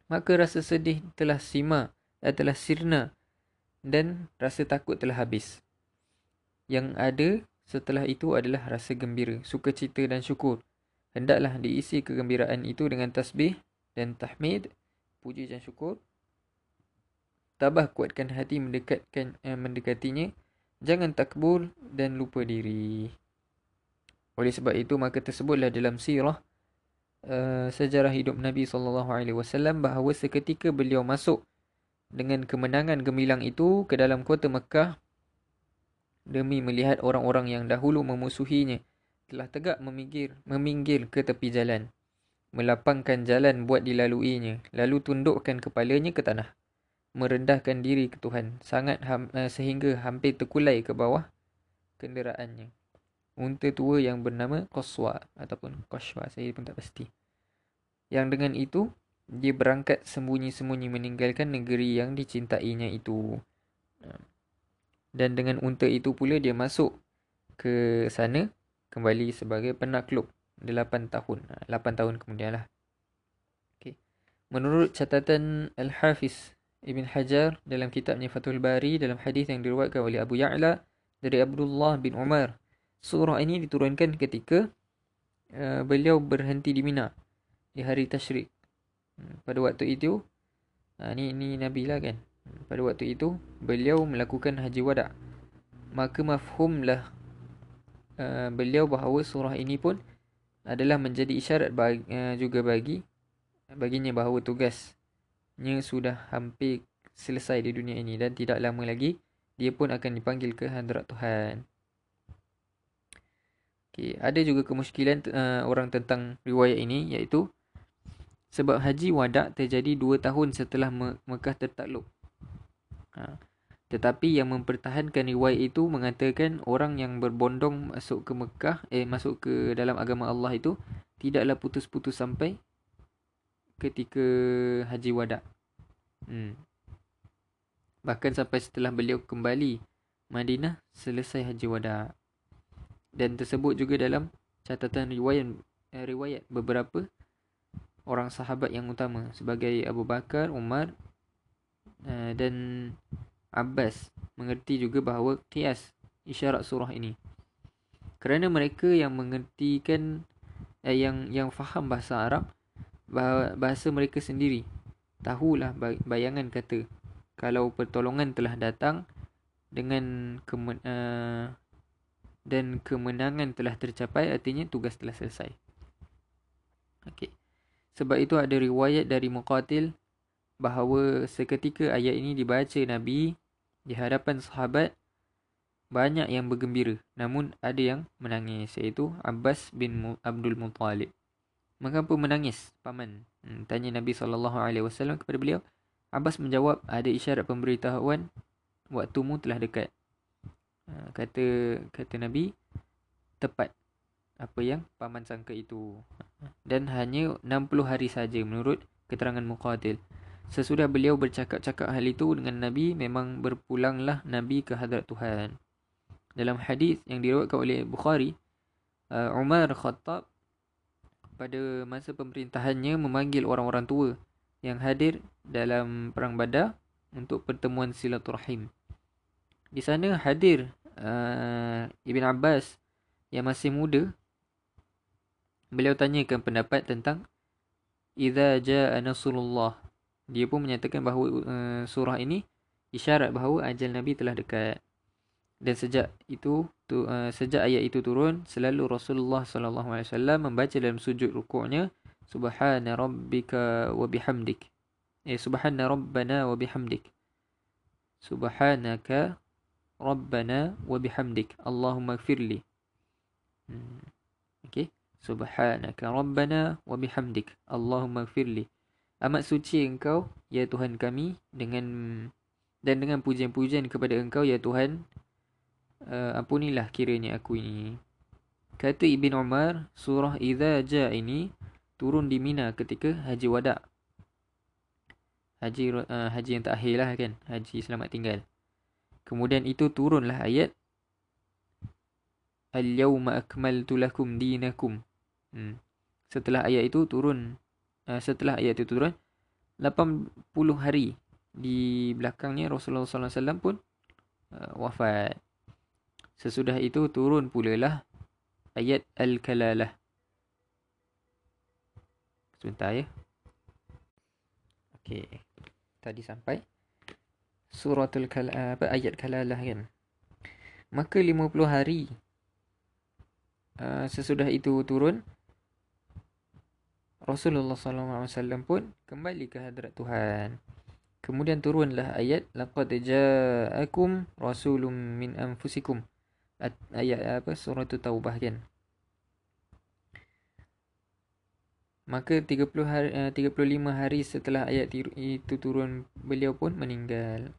maka rasa sedih telah sima dan telah sirna dan rasa takut telah habis. Yang ada setelah itu adalah rasa gembira sukacita dan syukur. Hendaklah diisi kegembiraan itu dengan tasbih dan tahmid puji dan syukur. Tabah kuatkan hati mendekatkan eh, mendekatinya. Jangan takbur dan lupa diri. Oleh sebab itu maka tersebutlah dalam sirah uh, sejarah hidup Nabi sallallahu alaihi wasallam bahawa seketika beliau masuk dengan kemenangan gemilang itu ke dalam kota Mekah demi melihat orang-orang yang dahulu memusuhinya telah tegak meminggir meminggir ke tepi jalan melapangkan jalan buat dilaluinya lalu tundukkan kepalanya ke tanah merendahkan diri ke Tuhan sangat ham, uh, sehingga hampir terkulai ke bawah kenderaannya. Unta tua yang bernama Qaswa ataupun Qashwa saya pun tak pasti. Yang dengan itu dia berangkat sembunyi-sembunyi meninggalkan negeri yang dicintainya itu. Dan dengan unta itu pula dia masuk ke sana kembali sebagai penakluk 8 tahun. 8 tahun kemudian lah. Okay. Menurut catatan Al-Hafiz Ibn Hajar dalam kitabnya Fathul Bari dalam hadis yang diriwayatkan oleh Abu Ya'la dari Abdullah bin Umar. Surah ini diturunkan ketika uh, beliau berhenti di Mina di hari Tashrik. Hmm, pada waktu itu, uh, ni, ni Nabi lah kan. Pada waktu itu, beliau melakukan haji wada' Maka mafhumlah uh, beliau bahawa surah ini pun adalah menjadi isyarat bagi, uh, juga bagi baginya bahawa tugas nya sudah hampir selesai di dunia ini dan tidak lama lagi dia pun akan dipanggil ke hadrat Tuhan. Okay, ada juga kemusykilan uh, orang tentang riwayat ini iaitu sebab haji wadak terjadi dua tahun setelah Me- Mekah tertakluk. Ha. Tetapi yang mempertahankan riwayat itu mengatakan orang yang berbondong masuk ke Mekah eh masuk ke dalam agama Allah itu tidaklah putus-putus sampai ketika haji wada. Hmm. Bahkan sampai setelah beliau kembali Madinah selesai haji wada. Dan tersebut juga dalam catatan riwayat eh, riwayat beberapa orang sahabat yang utama sebagai Abu Bakar, Umar uh, dan Abbas mengerti juga bahawa kias isyarat surah ini. Kerana mereka yang mengertikan eh, yang yang faham bahasa Arab bahasa mereka sendiri tahulah bayangan kata kalau pertolongan telah datang dengan kemen, uh, dan kemenangan telah tercapai artinya tugas telah selesai. Okey. Sebab itu ada riwayat dari Muqatil bahawa seketika ayat ini dibaca Nabi di hadapan sahabat banyak yang bergembira namun ada yang menangis iaitu Abbas bin Abdul Muttalib. Mengapa menangis paman? Hmm, tanya Nabi SAW kepada beliau. Abbas menjawab ada isyarat pemberitahuan waktumu telah dekat. Ha, kata kata Nabi tepat apa yang paman sangka itu. Dan hanya 60 hari saja menurut keterangan Muqatil. Sesudah beliau bercakap-cakap hal itu dengan Nabi memang berpulanglah Nabi ke hadrat Tuhan. Dalam hadis yang diriwayatkan oleh Bukhari, uh, Umar Khattab pada masa pemerintahannya memanggil orang-orang tua yang hadir dalam perang Badar untuk pertemuan silaturahim. Di sana hadir uh, Ibn Abbas yang masih muda. Beliau tanyakan pendapat tentang Iza jaa nasrullah. Dia pun menyatakan bahawa uh, surah ini isyarat bahawa ajal Nabi telah dekat. Dan sejak itu tu, uh, sejak ayat itu turun selalu Rasulullah sallallahu alaihi wasallam membaca dalam sujud rukuknya subhana rabbika wa bihamdik. Eh subhana rabbana wa bihamdik. Subhanaka rabbana wa bihamdik. Allahumma ighfirli. Hmm. Subhanaka rabbana wa bihamdik. Allahumma ighfirli. Amat suci engkau ya Tuhan kami dengan dan dengan pujian-pujian kepada engkau ya Tuhan uh, ampunilah kiranya aku ini. Kata Ibn Umar, surah Iza Ja ini turun di Mina ketika Haji Wada. Haji uh, haji yang terakhir lah kan. Haji selamat tinggal. Kemudian itu turunlah ayat Al-yawma akmaltu lakum dinakum. Hmm. Setelah ayat itu turun uh, setelah ayat itu turun 80 hari di belakangnya Rasulullah SAW pun uh, wafat. Sesudah itu turun pula lah ayat Al-Kalalah. Sebentar ya. Okey. Tadi sampai suratul kal apa ayat Kalalah kan. Maka 50 hari uh, sesudah itu turun Rasulullah SAW pun kembali ke hadrat Tuhan. Kemudian turunlah ayat laqad ja'akum rasulun min anfusikum. Ayat apa? Surah taubah kan? Maka 30 hari 35 eh, hari setelah ayat itu turun beliau pun meninggal.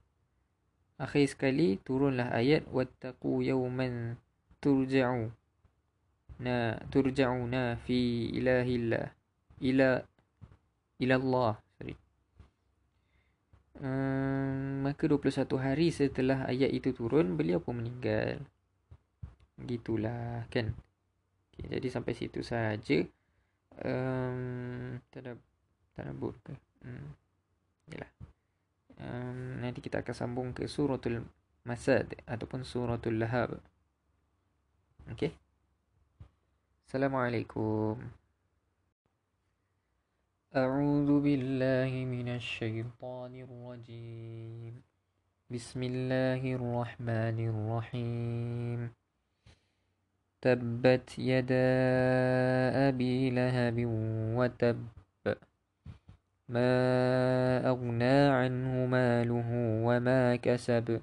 Akhir sekali turunlah ayat wattaqu yawman turja'u. Na turja'una fi ilahillah ila ila Allah sorry um, maka 21 hari setelah ayat itu turun beliau pun meninggal Gitulah kan. Okay, jadi sampai situ saja. Um, tak ada tak ada ke? Hmm. Yalah. Um, nanti kita akan sambung ke suratul Masad ataupun suratul Lahab. Okey. Assalamualaikum. أعوذ بالله من الشيطان الرجيم. بسم الله الرحمن الرحيم. تبت يدا أبي لهب وتب. ما أغنى عنه ماله وما كسب.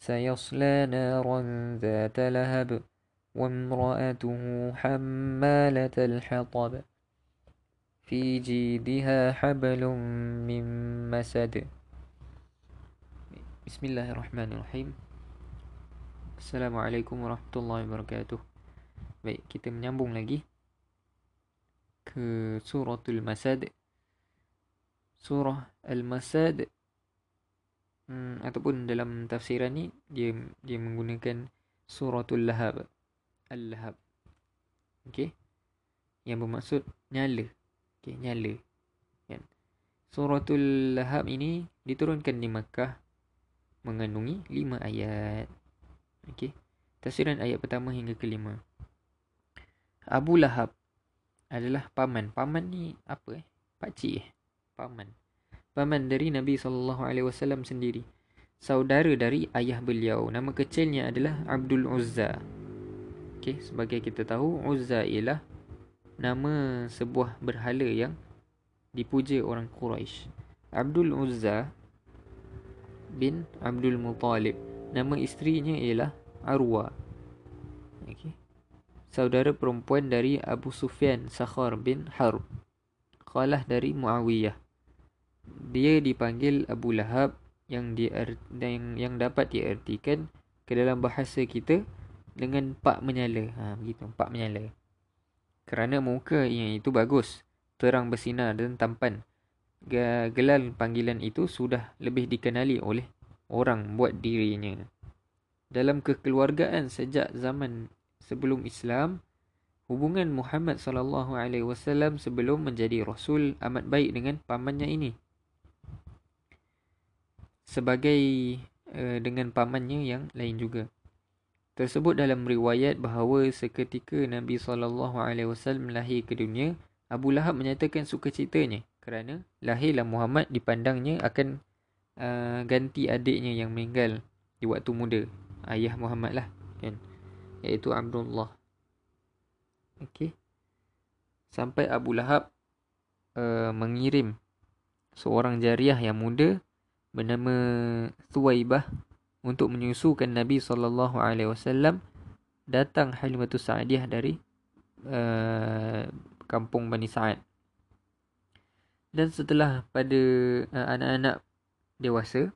سيصلى نارا ذات لهب وامرأته حمالة الحطب. Fi جيدها hablum من مسد بسم الله الرحمن الرحيم Baik, kita menyambung lagi ke surah Al-Masad. Surah Al-Masad hmm, ataupun dalam tafsiran ni dia dia menggunakan Suratul Lahab. Al-Lahab. Okey. Yang bermaksud nyala. Okey, nyala. Kan. Suratul Lahab ini diturunkan di Makkah mengandungi lima ayat. Okey. Tafsiran ayat pertama hingga kelima. Abu Lahab adalah paman. Paman ni apa eh? Pak cik eh? Paman. Paman dari Nabi SAW sendiri. Saudara dari ayah beliau. Nama kecilnya adalah Abdul Uzza. Okey, sebagai kita tahu, Uzza ialah nama sebuah berhala yang dipuja orang Quraisy. Abdul Uzza bin Abdul Muttalib. Nama isterinya ialah Arwa. Okay. Saudara perempuan dari Abu Sufyan Sakhar bin Harb. Khalah dari Muawiyah. Dia dipanggil Abu Lahab yang di yang, yang dapat diartikan ke dalam bahasa kita dengan pak menyala. Ha begitu, pak menyala kerana muka yang itu bagus, terang bersinar dan tampan. Gelar panggilan itu sudah lebih dikenali oleh orang buat dirinya. Dalam kekeluargaan sejak zaman sebelum Islam, hubungan Muhammad sallallahu alaihi wasallam sebelum menjadi rasul amat baik dengan pamannya ini. Sebagai uh, dengan pamannya yang lain juga. Tersebut dalam riwayat bahawa seketika Nabi SAW lahir ke dunia, Abu Lahab menyatakan sukacitanya kerana lahirlah Muhammad dipandangnya akan uh, ganti adiknya yang meninggal di waktu muda. Ayah Muhammad lah. Kan? Iaitu Abdullah. Okay. Sampai Abu Lahab uh, mengirim seorang jariah yang muda bernama Thuwaibah untuk menyusukan Nabi sallallahu alaihi wasallam datang Halimatus Sa'diyah dari uh, kampung Bani Sa'ad. Dan setelah pada uh, anak-anak dewasa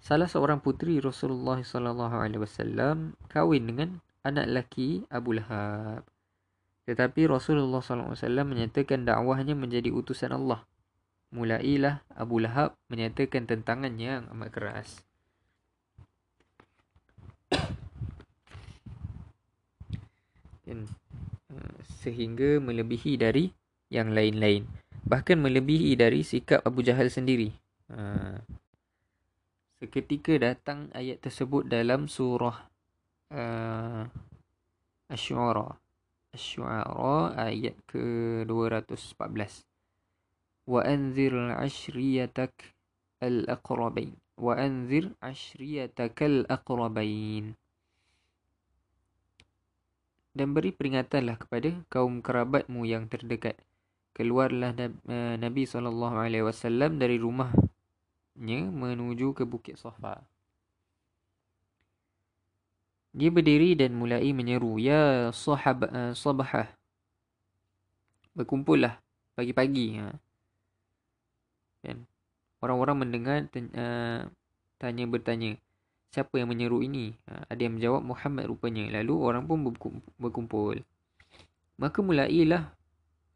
salah seorang puteri Rasulullah sallallahu alaihi wasallam kahwin dengan anak lelaki Abu Lahab. Tetapi Rasulullah wasallam menyatakan dakwahnya menjadi utusan Allah. Mulailah Abu Lahab menyatakan tentangannya yang amat keras. Kan sehingga melebihi dari yang lain-lain. Bahkan melebihi dari sikap Abu Jahal sendiri. Uh, seketika datang ayat tersebut dalam surah uh, Asy-Syu'ara Asy-Syu'ara ayat ke-214 wa anzir ashriyatak al-aqrabain wa anzir ashriyatak al-aqrabain dan beri peringatanlah kepada kaum kerabatmu yang terdekat. Keluarlah eh, Nabi SAW dari rumahnya menuju ke Bukit Safa. Dia berdiri dan mulai menyeru, Ya sahab, uh, sabahah. Berkumpullah pagi-pagi. Ha. Orang-orang mendengar uh, tanya bertanya siapa yang menyeru ini? Ha, ada yang menjawab Muhammad rupanya. Lalu orang pun berkumpul. Maka mulailah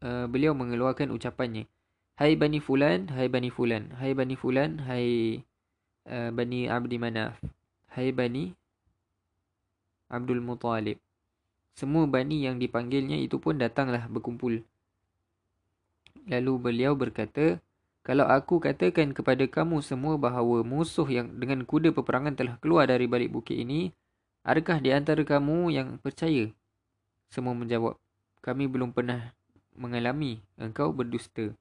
uh, beliau mengeluarkan ucapannya. Hai Bani Fulan, Hai Bani Fulan, Hai Bani Fulan, Hai uh, Bani Abdi Manaf, Hai Bani Abdul Muttalib. Semua Bani yang dipanggilnya itu pun datanglah berkumpul. Lalu beliau berkata, kalau aku katakan kepada kamu semua bahawa musuh yang dengan kuda peperangan telah keluar dari balik bukit ini, adakah di antara kamu yang percaya? Semua menjawab, kami belum pernah mengalami engkau berdusta.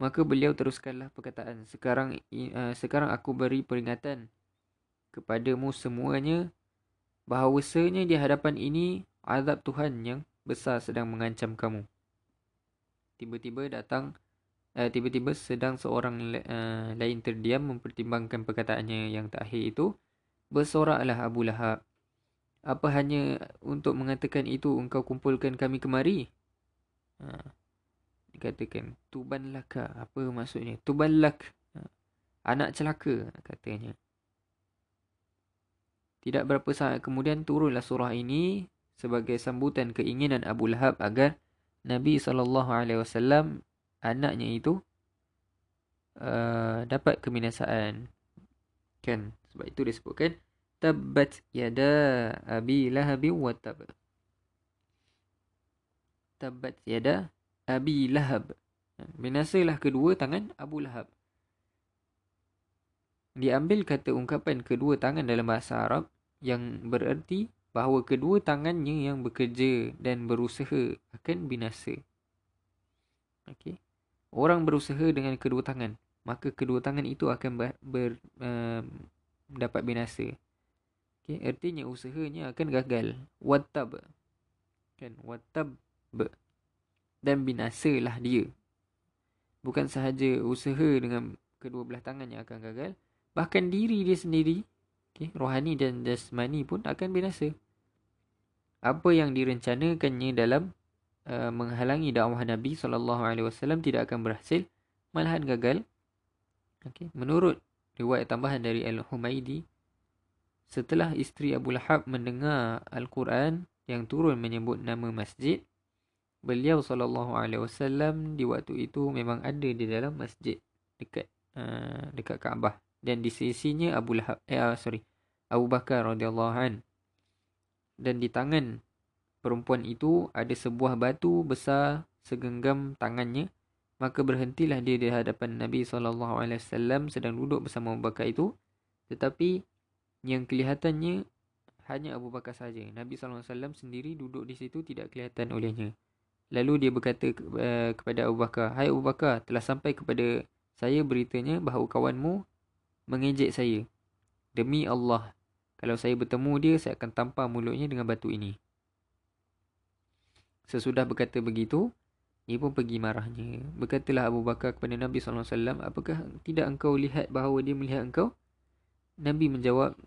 Maka beliau teruskanlah perkataan, sekarang uh, sekarang aku beri peringatan kepadamu semuanya bahawa bahawasanya di hadapan ini azab Tuhan yang besar sedang mengancam kamu. Tiba-tiba datang uh, tiba-tiba sedang seorang uh, lain terdiam mempertimbangkan perkataannya yang terakhir itu bersoraklah Abu Lahab. Apa hanya untuk mengatakan itu engkau kumpulkan kami kemari? Ha. Dikatakan tuban laka apa maksudnya? Tuban lak ha. anak celaka katanya. Tidak berapa saat kemudian turunlah surah ini sebagai sambutan keinginan Abu Lahab agar Nabi saw anaknya itu uh, dapat kebinasaan. Kan? Sebab itu disebutkan tabbat yada abi lahab wa tab. Tabbat yada abi lahab. Binasalah kedua tangan Abu Lahab. diambil kata ungkapan kedua tangan dalam bahasa Arab yang bererti bahawa kedua tangannya yang bekerja dan berusaha akan binasa. Okey. Orang berusaha dengan kedua tangan, maka kedua tangan itu akan ber, ber uh, dapat binasa. Okey, artinya usahanya akan gagal. Wattab. Kan, wattab dan binasalah dia. Bukan sahaja usaha dengan kedua belah tangan yang akan gagal, bahkan diri dia sendiri, okay, rohani dan jasmani pun akan binasa. Apa yang direncanakannya dalam uh, menghalangi dakwah Nabi SAW tidak akan berhasil, malahan gagal. Okay. Menurut riwayat tambahan dari Al-Humaidi, setelah isteri Abu Lahab mendengar Al-Quran yang turun menyebut nama masjid, beliau SAW di waktu itu memang ada di dalam masjid dekat uh, dekat Kaabah dan di sisinya Abu Lahab eh uh, sorry Abu Bakar radhiyallahu an dan di tangan perempuan itu ada sebuah batu besar segenggam tangannya maka berhentilah dia di hadapan Nabi wasallam sedang duduk bersama Abu Bakar itu tetapi yang kelihatannya hanya Abu Bakar saja Nabi wasallam sendiri duduk di situ tidak kelihatan olehnya lalu dia berkata uh, kepada Abu Bakar hai Abu Bakar telah sampai kepada saya beritanya bahawa kawanmu mengejek saya. Demi Allah, kalau saya bertemu dia, saya akan tampar mulutnya dengan batu ini. Sesudah berkata begitu, dia pun pergi marahnya. Berkatalah Abu Bakar kepada Nabi SAW, apakah tidak engkau lihat bahawa dia melihat engkau? Nabi menjawab,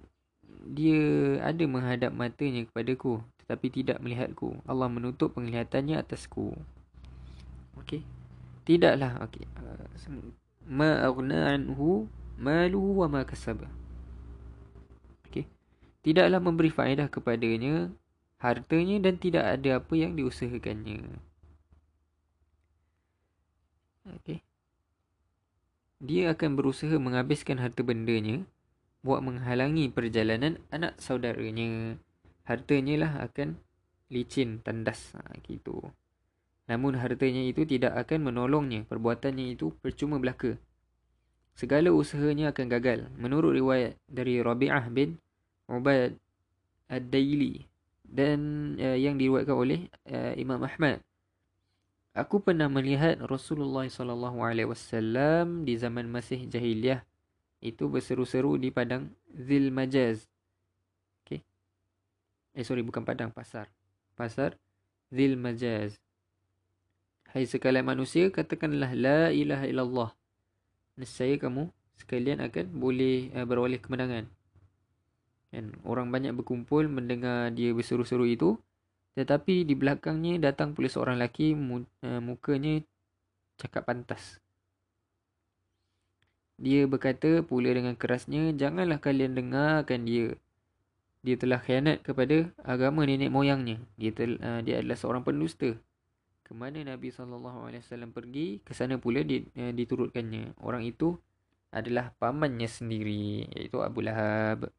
dia ada menghadap matanya kepadaku, tetapi tidak melihatku. Allah menutup penglihatannya atasku. Okey. Tidaklah. Okey. Uh, ma aghna anhu maluhu wa ma kasaba. Okey. Tidaklah memberi faedah kepadanya hartanya dan tidak ada apa yang diusahakannya. Okey. Dia akan berusaha menghabiskan harta bendanya buat menghalangi perjalanan anak saudaranya. Hartanya lah akan licin, tandas. Ha, gitu. Namun hartanya itu tidak akan menolongnya. Perbuatannya itu percuma belaka segala usahanya akan gagal. Menurut riwayat dari Rabi'ah bin Ubad Ad-Daili dan uh, yang diriwayatkan oleh uh, Imam Ahmad. Aku pernah melihat Rasulullah sallallahu alaihi wasallam di zaman masih jahiliyah itu berseru-seru di padang Zil Majaz. Okey. Eh sorry bukan padang pasar. Pasar Zil Majaz. Hai sekalian manusia katakanlah la ilaha illallah nescaya kamu sekalian akan boleh uh, beroleh kemenangan. Kan orang banyak berkumpul mendengar dia berseru-seru itu tetapi di belakangnya datang pula seorang lelaki uh, mukanya cakap pantas. Dia berkata pula dengan kerasnya, janganlah kalian dengarkan dia. Dia telah khianat kepada agama nenek moyangnya. Dia tel, uh, dia adalah seorang pendusta ke mana Nabi SAW pergi, ke sana pula di, uh, diturutkannya. Orang itu adalah pamannya sendiri, iaitu Abu Lahab.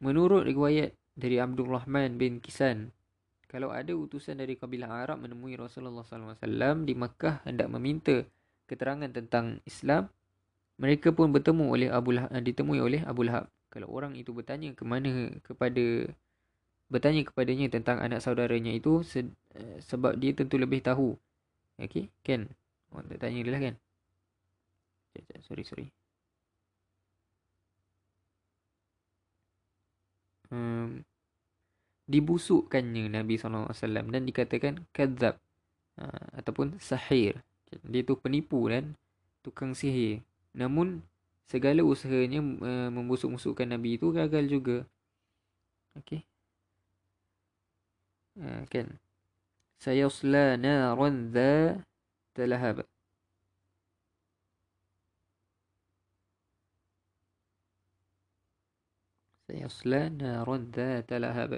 Menurut riwayat dari Abdul Rahman bin Kisan, kalau ada utusan dari kabilah Arab menemui Rasulullah SAW di Makkah hendak meminta keterangan tentang Islam, mereka pun bertemu oleh Abu Lahab, ditemui oleh Abu Lahab. Kalau orang itu bertanya ke mana kepada bertanya kepadanya tentang anak saudaranya itu se- uh, sebab dia tentu lebih tahu. Okey, kan? Tak tanya dia lah kan? Sekejap, sorry, sorry. um, dibusukkannya Nabi SAW dan dikatakan kadzab uh, ataupun sahir. Dia tu penipu dan tukang sihir. Namun segala usahanya uh, membusuk-busukkan Nabi itu gagal juga. Okey. Uh, kan. Sayasla naran dha talahabat. سيصلى نارا ذات لهب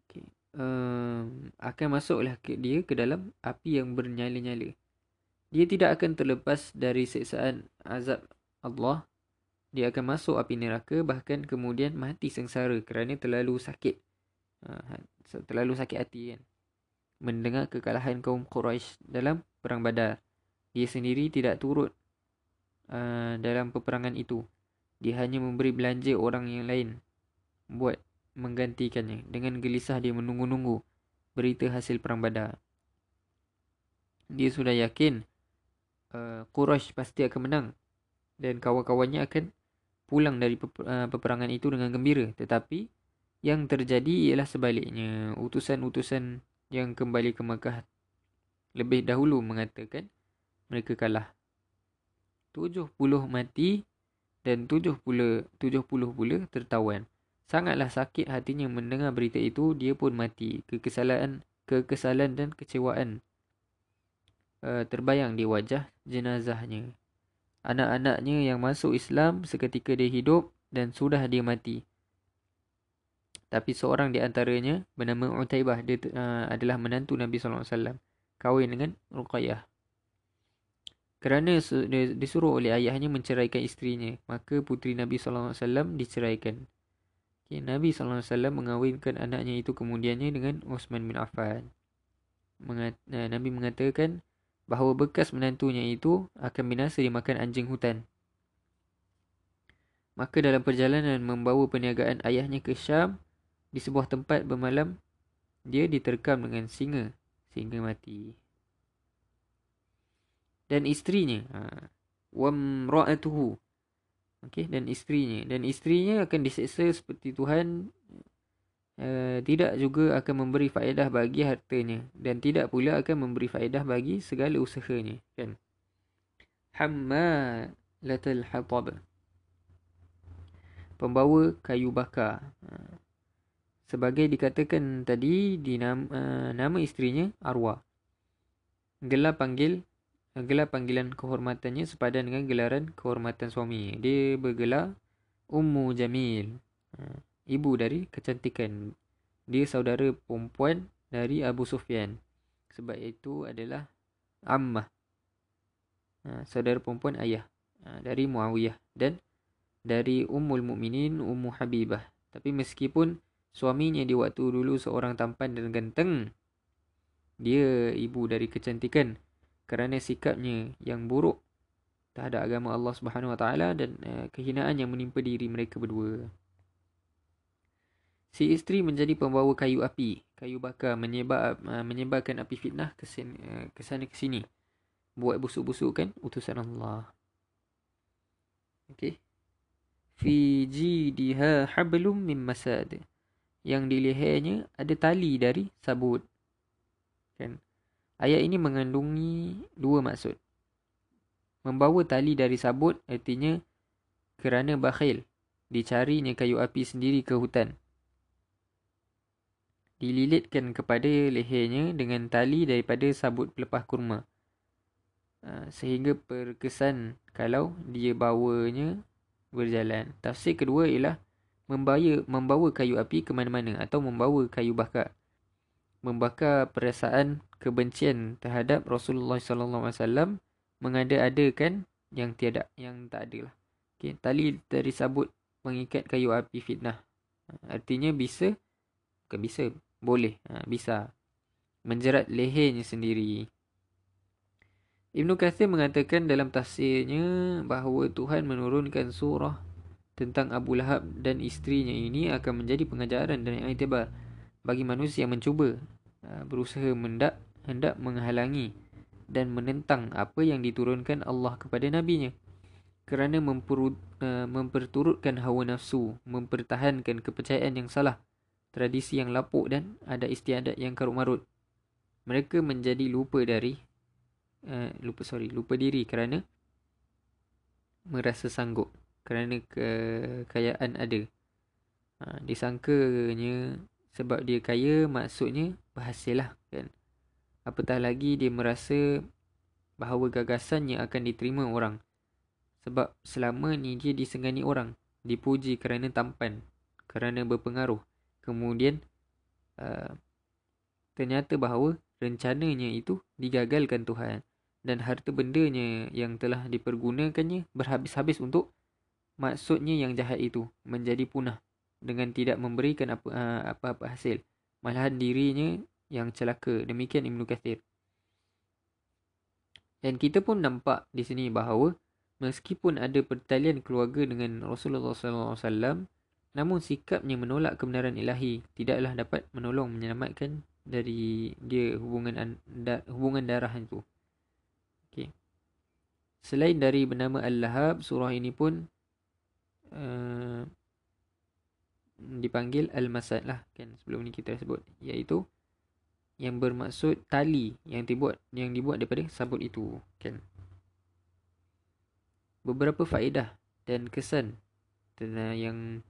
okay. um, akan masuklah ke dia ke dalam api yang bernyala-nyala dia tidak akan terlepas dari siksaan azab Allah dia akan masuk api neraka bahkan kemudian mati sengsara kerana terlalu sakit Ha, terlalu sakit hati kan mendengar kekalahan kaum Quraisy dalam perang Badar dia sendiri tidak turut uh, dalam peperangan itu. Dia hanya memberi belanja orang yang lain buat menggantikannya. Dengan gelisah dia menunggu-nunggu berita hasil perang badar. Dia sudah yakin uh, Quraisy pasti akan menang dan kawan-kawannya akan pulang dari uh, peperangan itu dengan gembira. Tetapi yang terjadi ialah sebaliknya. Utusan-utusan yang kembali ke Makkah lebih dahulu mengatakan mereka kalah. 70 mati dan 70 70 pula tertawan. Sangatlah sakit hatinya mendengar berita itu, dia pun mati. Kekesalan, kekesalan dan kecewaan uh, terbayang di wajah jenazahnya. Anak-anaknya yang masuk Islam seketika dia hidup dan sudah dia mati. Tapi seorang di antaranya bernama Utaibah dia uh, adalah menantu Nabi sallallahu alaihi wasallam kahwin dengan Ruqayyah. Kerana disuruh oleh ayahnya menceraikan isterinya, maka puteri Nabi sallallahu alaihi wasallam diceraikan. Okay, Nabi SAW mengawinkan anaknya itu kemudiannya dengan Osman bin Affan. Mengat, uh, Nabi mengatakan bahawa bekas menantunya itu akan binasa dimakan anjing hutan. Maka dalam perjalanan membawa perniagaan ayahnya ke Syam, di sebuah tempat bermalam, dia diterkam dengan singa sehingga mati. Dan isterinya, ha, wamra'atuhu Okey dan isterinya dan isterinya akan diseksa seperti Tuhan uh, tidak juga akan memberi faedah bagi hartanya dan tidak pula akan memberi faedah bagi segala usahanya kan. Hamma latal hatab. Pembawa kayu bakar. Ha. Sebagai dikatakan tadi di nama, uh, nama isterinya Arwah. Gelar panggil gelar panggilan kehormatannya sepadan dengan gelaran kehormatan suami. Dia bergelar Ummu Jamil. Ha, ibu dari kecantikan. Dia saudara perempuan dari Abu Sufyan. Sebab itu adalah Ammah. Ha, saudara perempuan ayah. Ha, dari Muawiyah. Dan dari Ummul Mukminin Ummu Habibah. Tapi meskipun suaminya di waktu dulu seorang tampan dan ganteng. Dia ibu dari kecantikan kerana sikapnya yang buruk terhadap agama Allah Subhanahu Wa Taala dan uh, kehinaan yang menimpa diri mereka berdua. Si isteri menjadi pembawa kayu api, kayu bakar menyebar uh, menyebarkan api fitnah ke sini, uh, ke sana ke sini. Buat busuk-busukkan utusan Allah. Okey. Fi jidha hablum min masad. Yang di lehernya ada tali dari sabut. Kan? Ayat ini mengandungi dua maksud. Membawa tali dari sabut artinya kerana bakhil dicarinya kayu api sendiri ke hutan. Dililitkan kepada lehernya dengan tali daripada sabut pelepah kurma. Ha, sehingga perkesan kalau dia bawanya berjalan. Tafsir kedua ialah membawa, membawa kayu api ke mana-mana atau membawa kayu bakar membakar perasaan kebencian terhadap Rasulullah sallallahu alaihi wasallam mengada-adakan yang tiada yang tak ada lah. Okey, tali dari sabut mengikat kayu api fitnah. Artinya bisa bukan bisa, boleh, ha, bisa menjerat lehernya sendiri. Ibn Kathir mengatakan dalam tafsirnya bahawa Tuhan menurunkan surah tentang Abu Lahab dan isterinya ini akan menjadi pengajaran dan iktibar bagi manusia yang mencuba berusaha mendak hendak menghalangi dan menentang apa yang diturunkan Allah kepada nabinya. Kerana uh, memperturutkan hawa nafsu mempertahankan kepercayaan yang salah tradisi yang lapuk dan ada istiadat yang karut marut mereka menjadi lupa dari uh, lupa sorry lupa diri kerana merasa sanggup kerana kekayaan ada. Uh, disangkanya sebab dia kaya maksudnya berhasil lah kan. Apatah lagi dia merasa bahawa gagasannya akan diterima orang. Sebab selama ni dia disengani orang. Dipuji kerana tampan. Kerana berpengaruh. Kemudian uh, ternyata bahawa rencananya itu digagalkan Tuhan. Dan harta bendanya yang telah dipergunakannya berhabis-habis untuk maksudnya yang jahat itu menjadi punah dengan tidak memberikan apa, uh, apa-apa hasil. Malahan dirinya yang celaka. Demikian Ibn Kathir. Dan kita pun nampak di sini bahawa meskipun ada pertalian keluarga dengan Rasulullah SAW, namun sikapnya menolak kebenaran ilahi tidaklah dapat menolong menyelamatkan dari dia hubungan hubungan darah itu. Okay. Selain dari bernama Al-Lahab, surah ini pun uh, dipanggil Al-Masad lah kan sebelum ni kita sebut. Iaitu yang bermaksud tali yang dibuat yang dibuat daripada sabut itu kan. Beberapa faedah dan kesan yang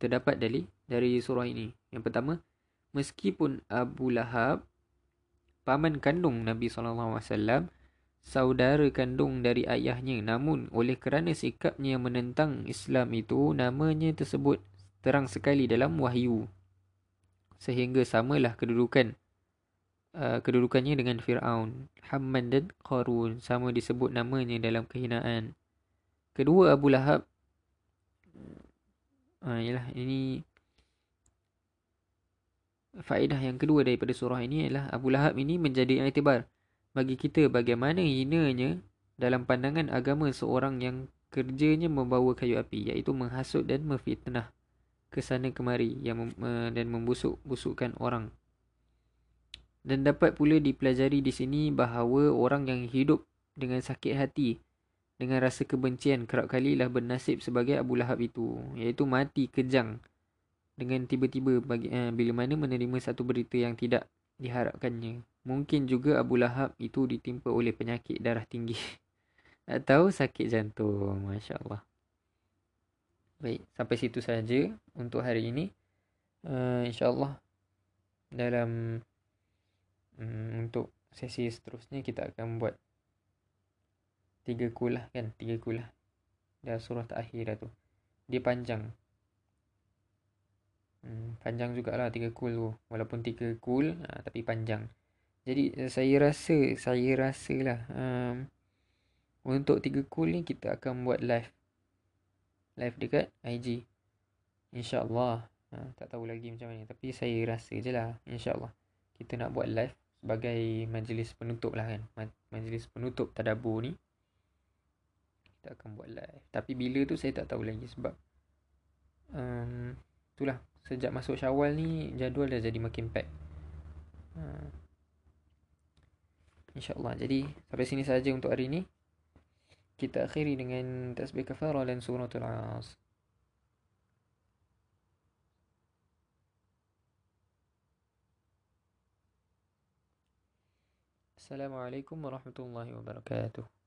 terdapat dari dari surah ini. Yang pertama meskipun Abu Lahab paman kandung Nabi wasallam saudara kandung dari ayahnya namun oleh kerana sikapnya menentang Islam itu namanya tersebut terang sekali dalam wahyu. Sehingga samalah kedudukan uh, kedudukannya dengan Firaun Haman dan Qarun. Sama disebut namanya dalam kehinaan. Kedua Abu Lahab. Uh, yalah ini faedah yang kedua daripada surah ini ialah Abu Lahab ini menjadi iktibar bagi kita bagaimana hinanya dalam pandangan agama seorang yang kerjanya membawa kayu api iaitu menghasut dan memfitnah ke sana kemari yang mem, dan membusuk-busukkan orang. Dan dapat pula dipelajari di sini bahawa orang yang hidup dengan sakit hati dengan rasa kebencian kerap kalilah bernasib sebagai Abu Lahab itu iaitu mati kejang dengan tiba-tiba bagi uh, bila mana menerima satu berita yang tidak diharapkannya. Mungkin juga Abu Lahab itu ditimpa oleh penyakit darah tinggi atau sakit jantung. Masya-Allah. Baik, sampai situ saja untuk hari ini. Uh, InsyaAllah dalam um, untuk sesi seterusnya kita akan buat tiga kul lah kan. Tiga kul lah. Dah surah terakhir dah tu. Dia panjang. Hmm, panjang jugalah tiga kul tu. Walaupun tiga kul uh, tapi panjang. Jadi saya rasa, saya rasa lah. Um, untuk tiga kul ni kita akan buat live live dekat IG. InsyaAllah. Ha, tak tahu lagi macam mana. Tapi saya rasa je lah. InsyaAllah. Kita nak buat live sebagai majlis penutup lah kan. Majlis penutup tadabur ni. Kita akan buat live. Tapi bila tu saya tak tahu lagi sebab. Um, itulah. Sejak masuk syawal ni jadual dah jadi makin pack. Ha. InsyaAllah. Jadi sampai sini saja untuk hari ni kita akhiri dengan tasbih kafarah dan suratul as. Assalamualaikum warahmatullahi wabarakatuh.